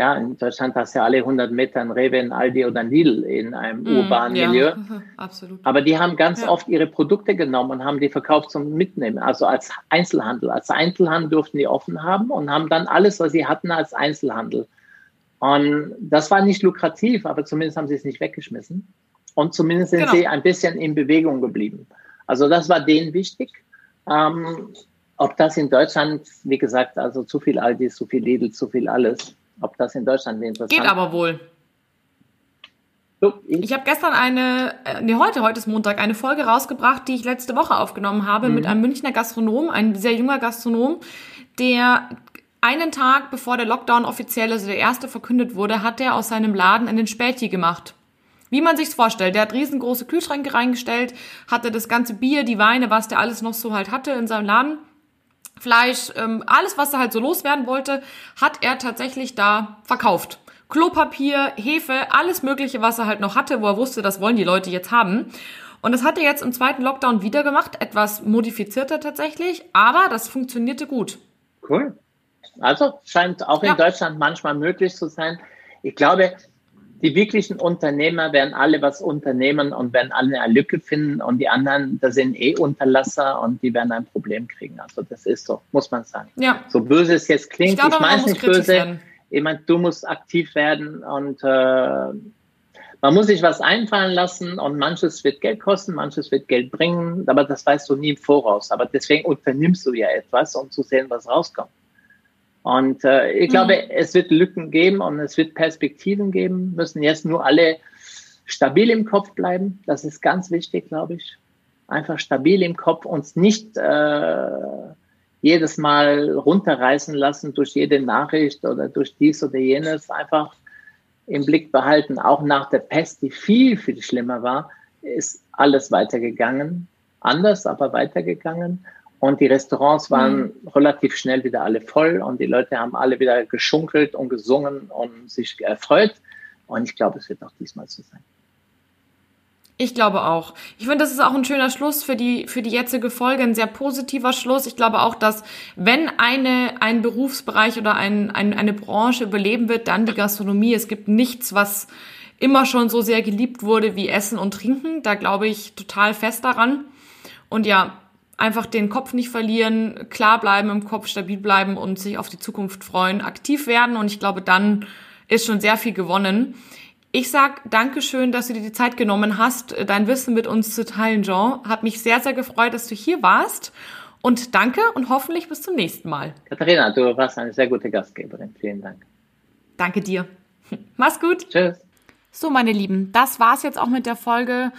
Ja, in Deutschland hast du ja alle 100 Meter ein Rewe, ein Aldi oder ein Lidl in einem mm, urbanen ja, Milieu. Absolut. Aber die haben ganz ja. oft ihre Produkte genommen und haben die verkauft zum Mitnehmen, also als Einzelhandel. Als Einzelhandel durften die offen haben und haben dann alles, was sie hatten, als Einzelhandel. Und das war nicht lukrativ, aber zumindest haben sie es nicht weggeschmissen. Und zumindest sind genau. sie ein bisschen in Bewegung geblieben. Also das war denen wichtig. Ähm, ob das in Deutschland, wie gesagt, also zu viel Aldi, zu viel Lidl, zu viel alles, ob das in Deutschland interessant Geht aber wohl. So, ich, ich habe gestern eine, äh, nee, heute, heute ist Montag, eine Folge rausgebracht, die ich letzte Woche aufgenommen habe mhm. mit einem Münchner Gastronom, ein sehr junger Gastronom, der einen Tag bevor der Lockdown offiziell, also der erste verkündet wurde, hat er aus seinem Laden einen Späti gemacht. Wie man sich's vorstellt. Der hat riesengroße Kühlschränke reingestellt, hatte das ganze Bier, die Weine, was der alles noch so halt hatte in seinem Laden. Fleisch, ähm, alles, was er halt so loswerden wollte, hat er tatsächlich da verkauft. Klopapier, Hefe, alles Mögliche, was er halt noch hatte, wo er wusste, das wollen die Leute jetzt haben. Und das hat er jetzt im zweiten Lockdown wieder gemacht, etwas modifizierter tatsächlich, aber das funktionierte gut. Cool. Also scheint auch in ja. Deutschland manchmal möglich zu sein. Ich glaube, die wirklichen Unternehmer werden alle was unternehmen und werden alle eine Lücke finden und die anderen, das sind eh Unterlasser und die werden ein Problem kriegen. Also das ist so, muss man sagen. Ja. So böse es jetzt klingt, ich, glaube, ich meine nicht böse. Werden. Ich meine, du musst aktiv werden und äh, man muss sich was einfallen lassen und manches wird Geld kosten, manches wird Geld bringen, aber das weißt du nie im Voraus. Aber deswegen unternimmst du ja etwas, um zu sehen, was rauskommt. Und äh, ich glaube, mhm. es wird Lücken geben und es wird Perspektiven geben, müssen jetzt nur alle stabil im Kopf bleiben. Das ist ganz wichtig, glaube ich. Einfach stabil im Kopf, uns nicht äh, jedes Mal runterreißen lassen durch jede Nachricht oder durch dies oder jenes. Einfach im Blick behalten. Auch nach der Pest, die viel, viel schlimmer war, ist alles weitergegangen. Anders, aber weitergegangen. Und die Restaurants waren mhm. relativ schnell wieder alle voll und die Leute haben alle wieder geschunkelt und gesungen und sich erfreut. Und ich glaube, es wird auch diesmal so sein. Ich glaube auch. Ich finde, das ist auch ein schöner Schluss für die, für die jetzige Folge, ein sehr positiver Schluss. Ich glaube auch, dass wenn eine, ein Berufsbereich oder ein, ein, eine Branche überleben wird, dann die Gastronomie. Es gibt nichts, was immer schon so sehr geliebt wurde wie Essen und Trinken. Da glaube ich total fest daran. Und ja, einfach den Kopf nicht verlieren, klar bleiben im Kopf, stabil bleiben und sich auf die Zukunft freuen, aktiv werden und ich glaube, dann ist schon sehr viel gewonnen. Ich sag Dankeschön, dass du dir die Zeit genommen hast, dein Wissen mit uns zu teilen, Jean. Hat mich sehr, sehr gefreut, dass du hier warst. Und danke und hoffentlich bis zum nächsten Mal. Katharina, du warst eine sehr gute Gastgeberin. Vielen Dank. Danke dir. Mach's gut. Tschüss. So, meine Lieben, das war's jetzt auch mit der Folge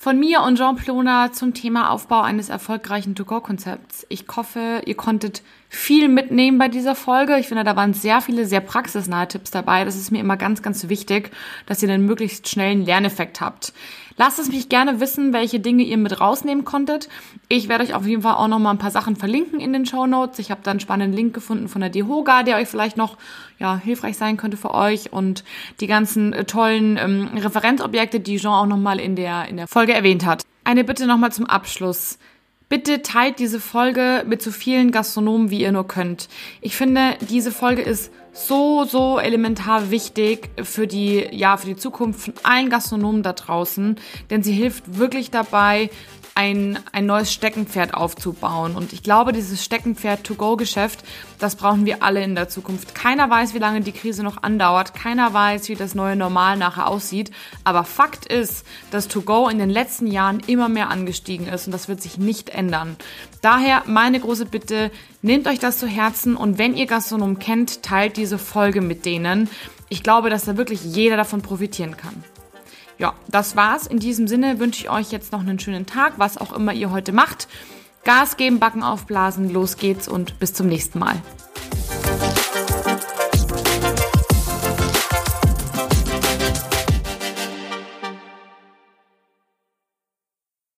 von mir und Jean Plona zum Thema Aufbau eines erfolgreichen To-Go-Konzepts. Ich hoffe, ihr konntet viel mitnehmen bei dieser Folge. Ich finde, da waren sehr viele sehr praxisnahe Tipps dabei. Das ist mir immer ganz, ganz wichtig, dass ihr einen möglichst schnellen Lerneffekt habt. Lasst es mich gerne wissen, welche Dinge ihr mit rausnehmen konntet. Ich werde euch auf jeden Fall auch noch mal ein paar Sachen verlinken in den Show Notes. Ich habe da einen spannenden Link gefunden von der Dehoga, der euch vielleicht noch ja, hilfreich sein könnte für euch und die ganzen äh, tollen ähm, Referenzobjekte, die Jean auch noch mal in der, in der Folge erwähnt hat. Eine Bitte noch mal zum Abschluss. Bitte teilt diese Folge mit so vielen Gastronomen, wie ihr nur könnt. Ich finde, diese Folge ist so, so elementar wichtig für die, ja, für die Zukunft von allen Gastronomen da draußen, denn sie hilft wirklich dabei, ein, ein neues Steckenpferd aufzubauen. Und ich glaube, dieses Steckenpferd-to-go-Geschäft, das brauchen wir alle in der Zukunft. Keiner weiß, wie lange die Krise noch andauert. Keiner weiß, wie das neue Normal nachher aussieht. Aber Fakt ist, dass To-Go in den letzten Jahren immer mehr angestiegen ist und das wird sich nicht ändern. Daher meine große Bitte, nehmt euch das zu Herzen und wenn ihr Gastronomen kennt, teilt diese Folge mit denen. Ich glaube, dass da wirklich jeder davon profitieren kann. Ja, das war's. In diesem Sinne wünsche ich euch jetzt noch einen schönen Tag, was auch immer ihr heute macht. Gas geben, Backen aufblasen, los geht's und bis zum nächsten Mal.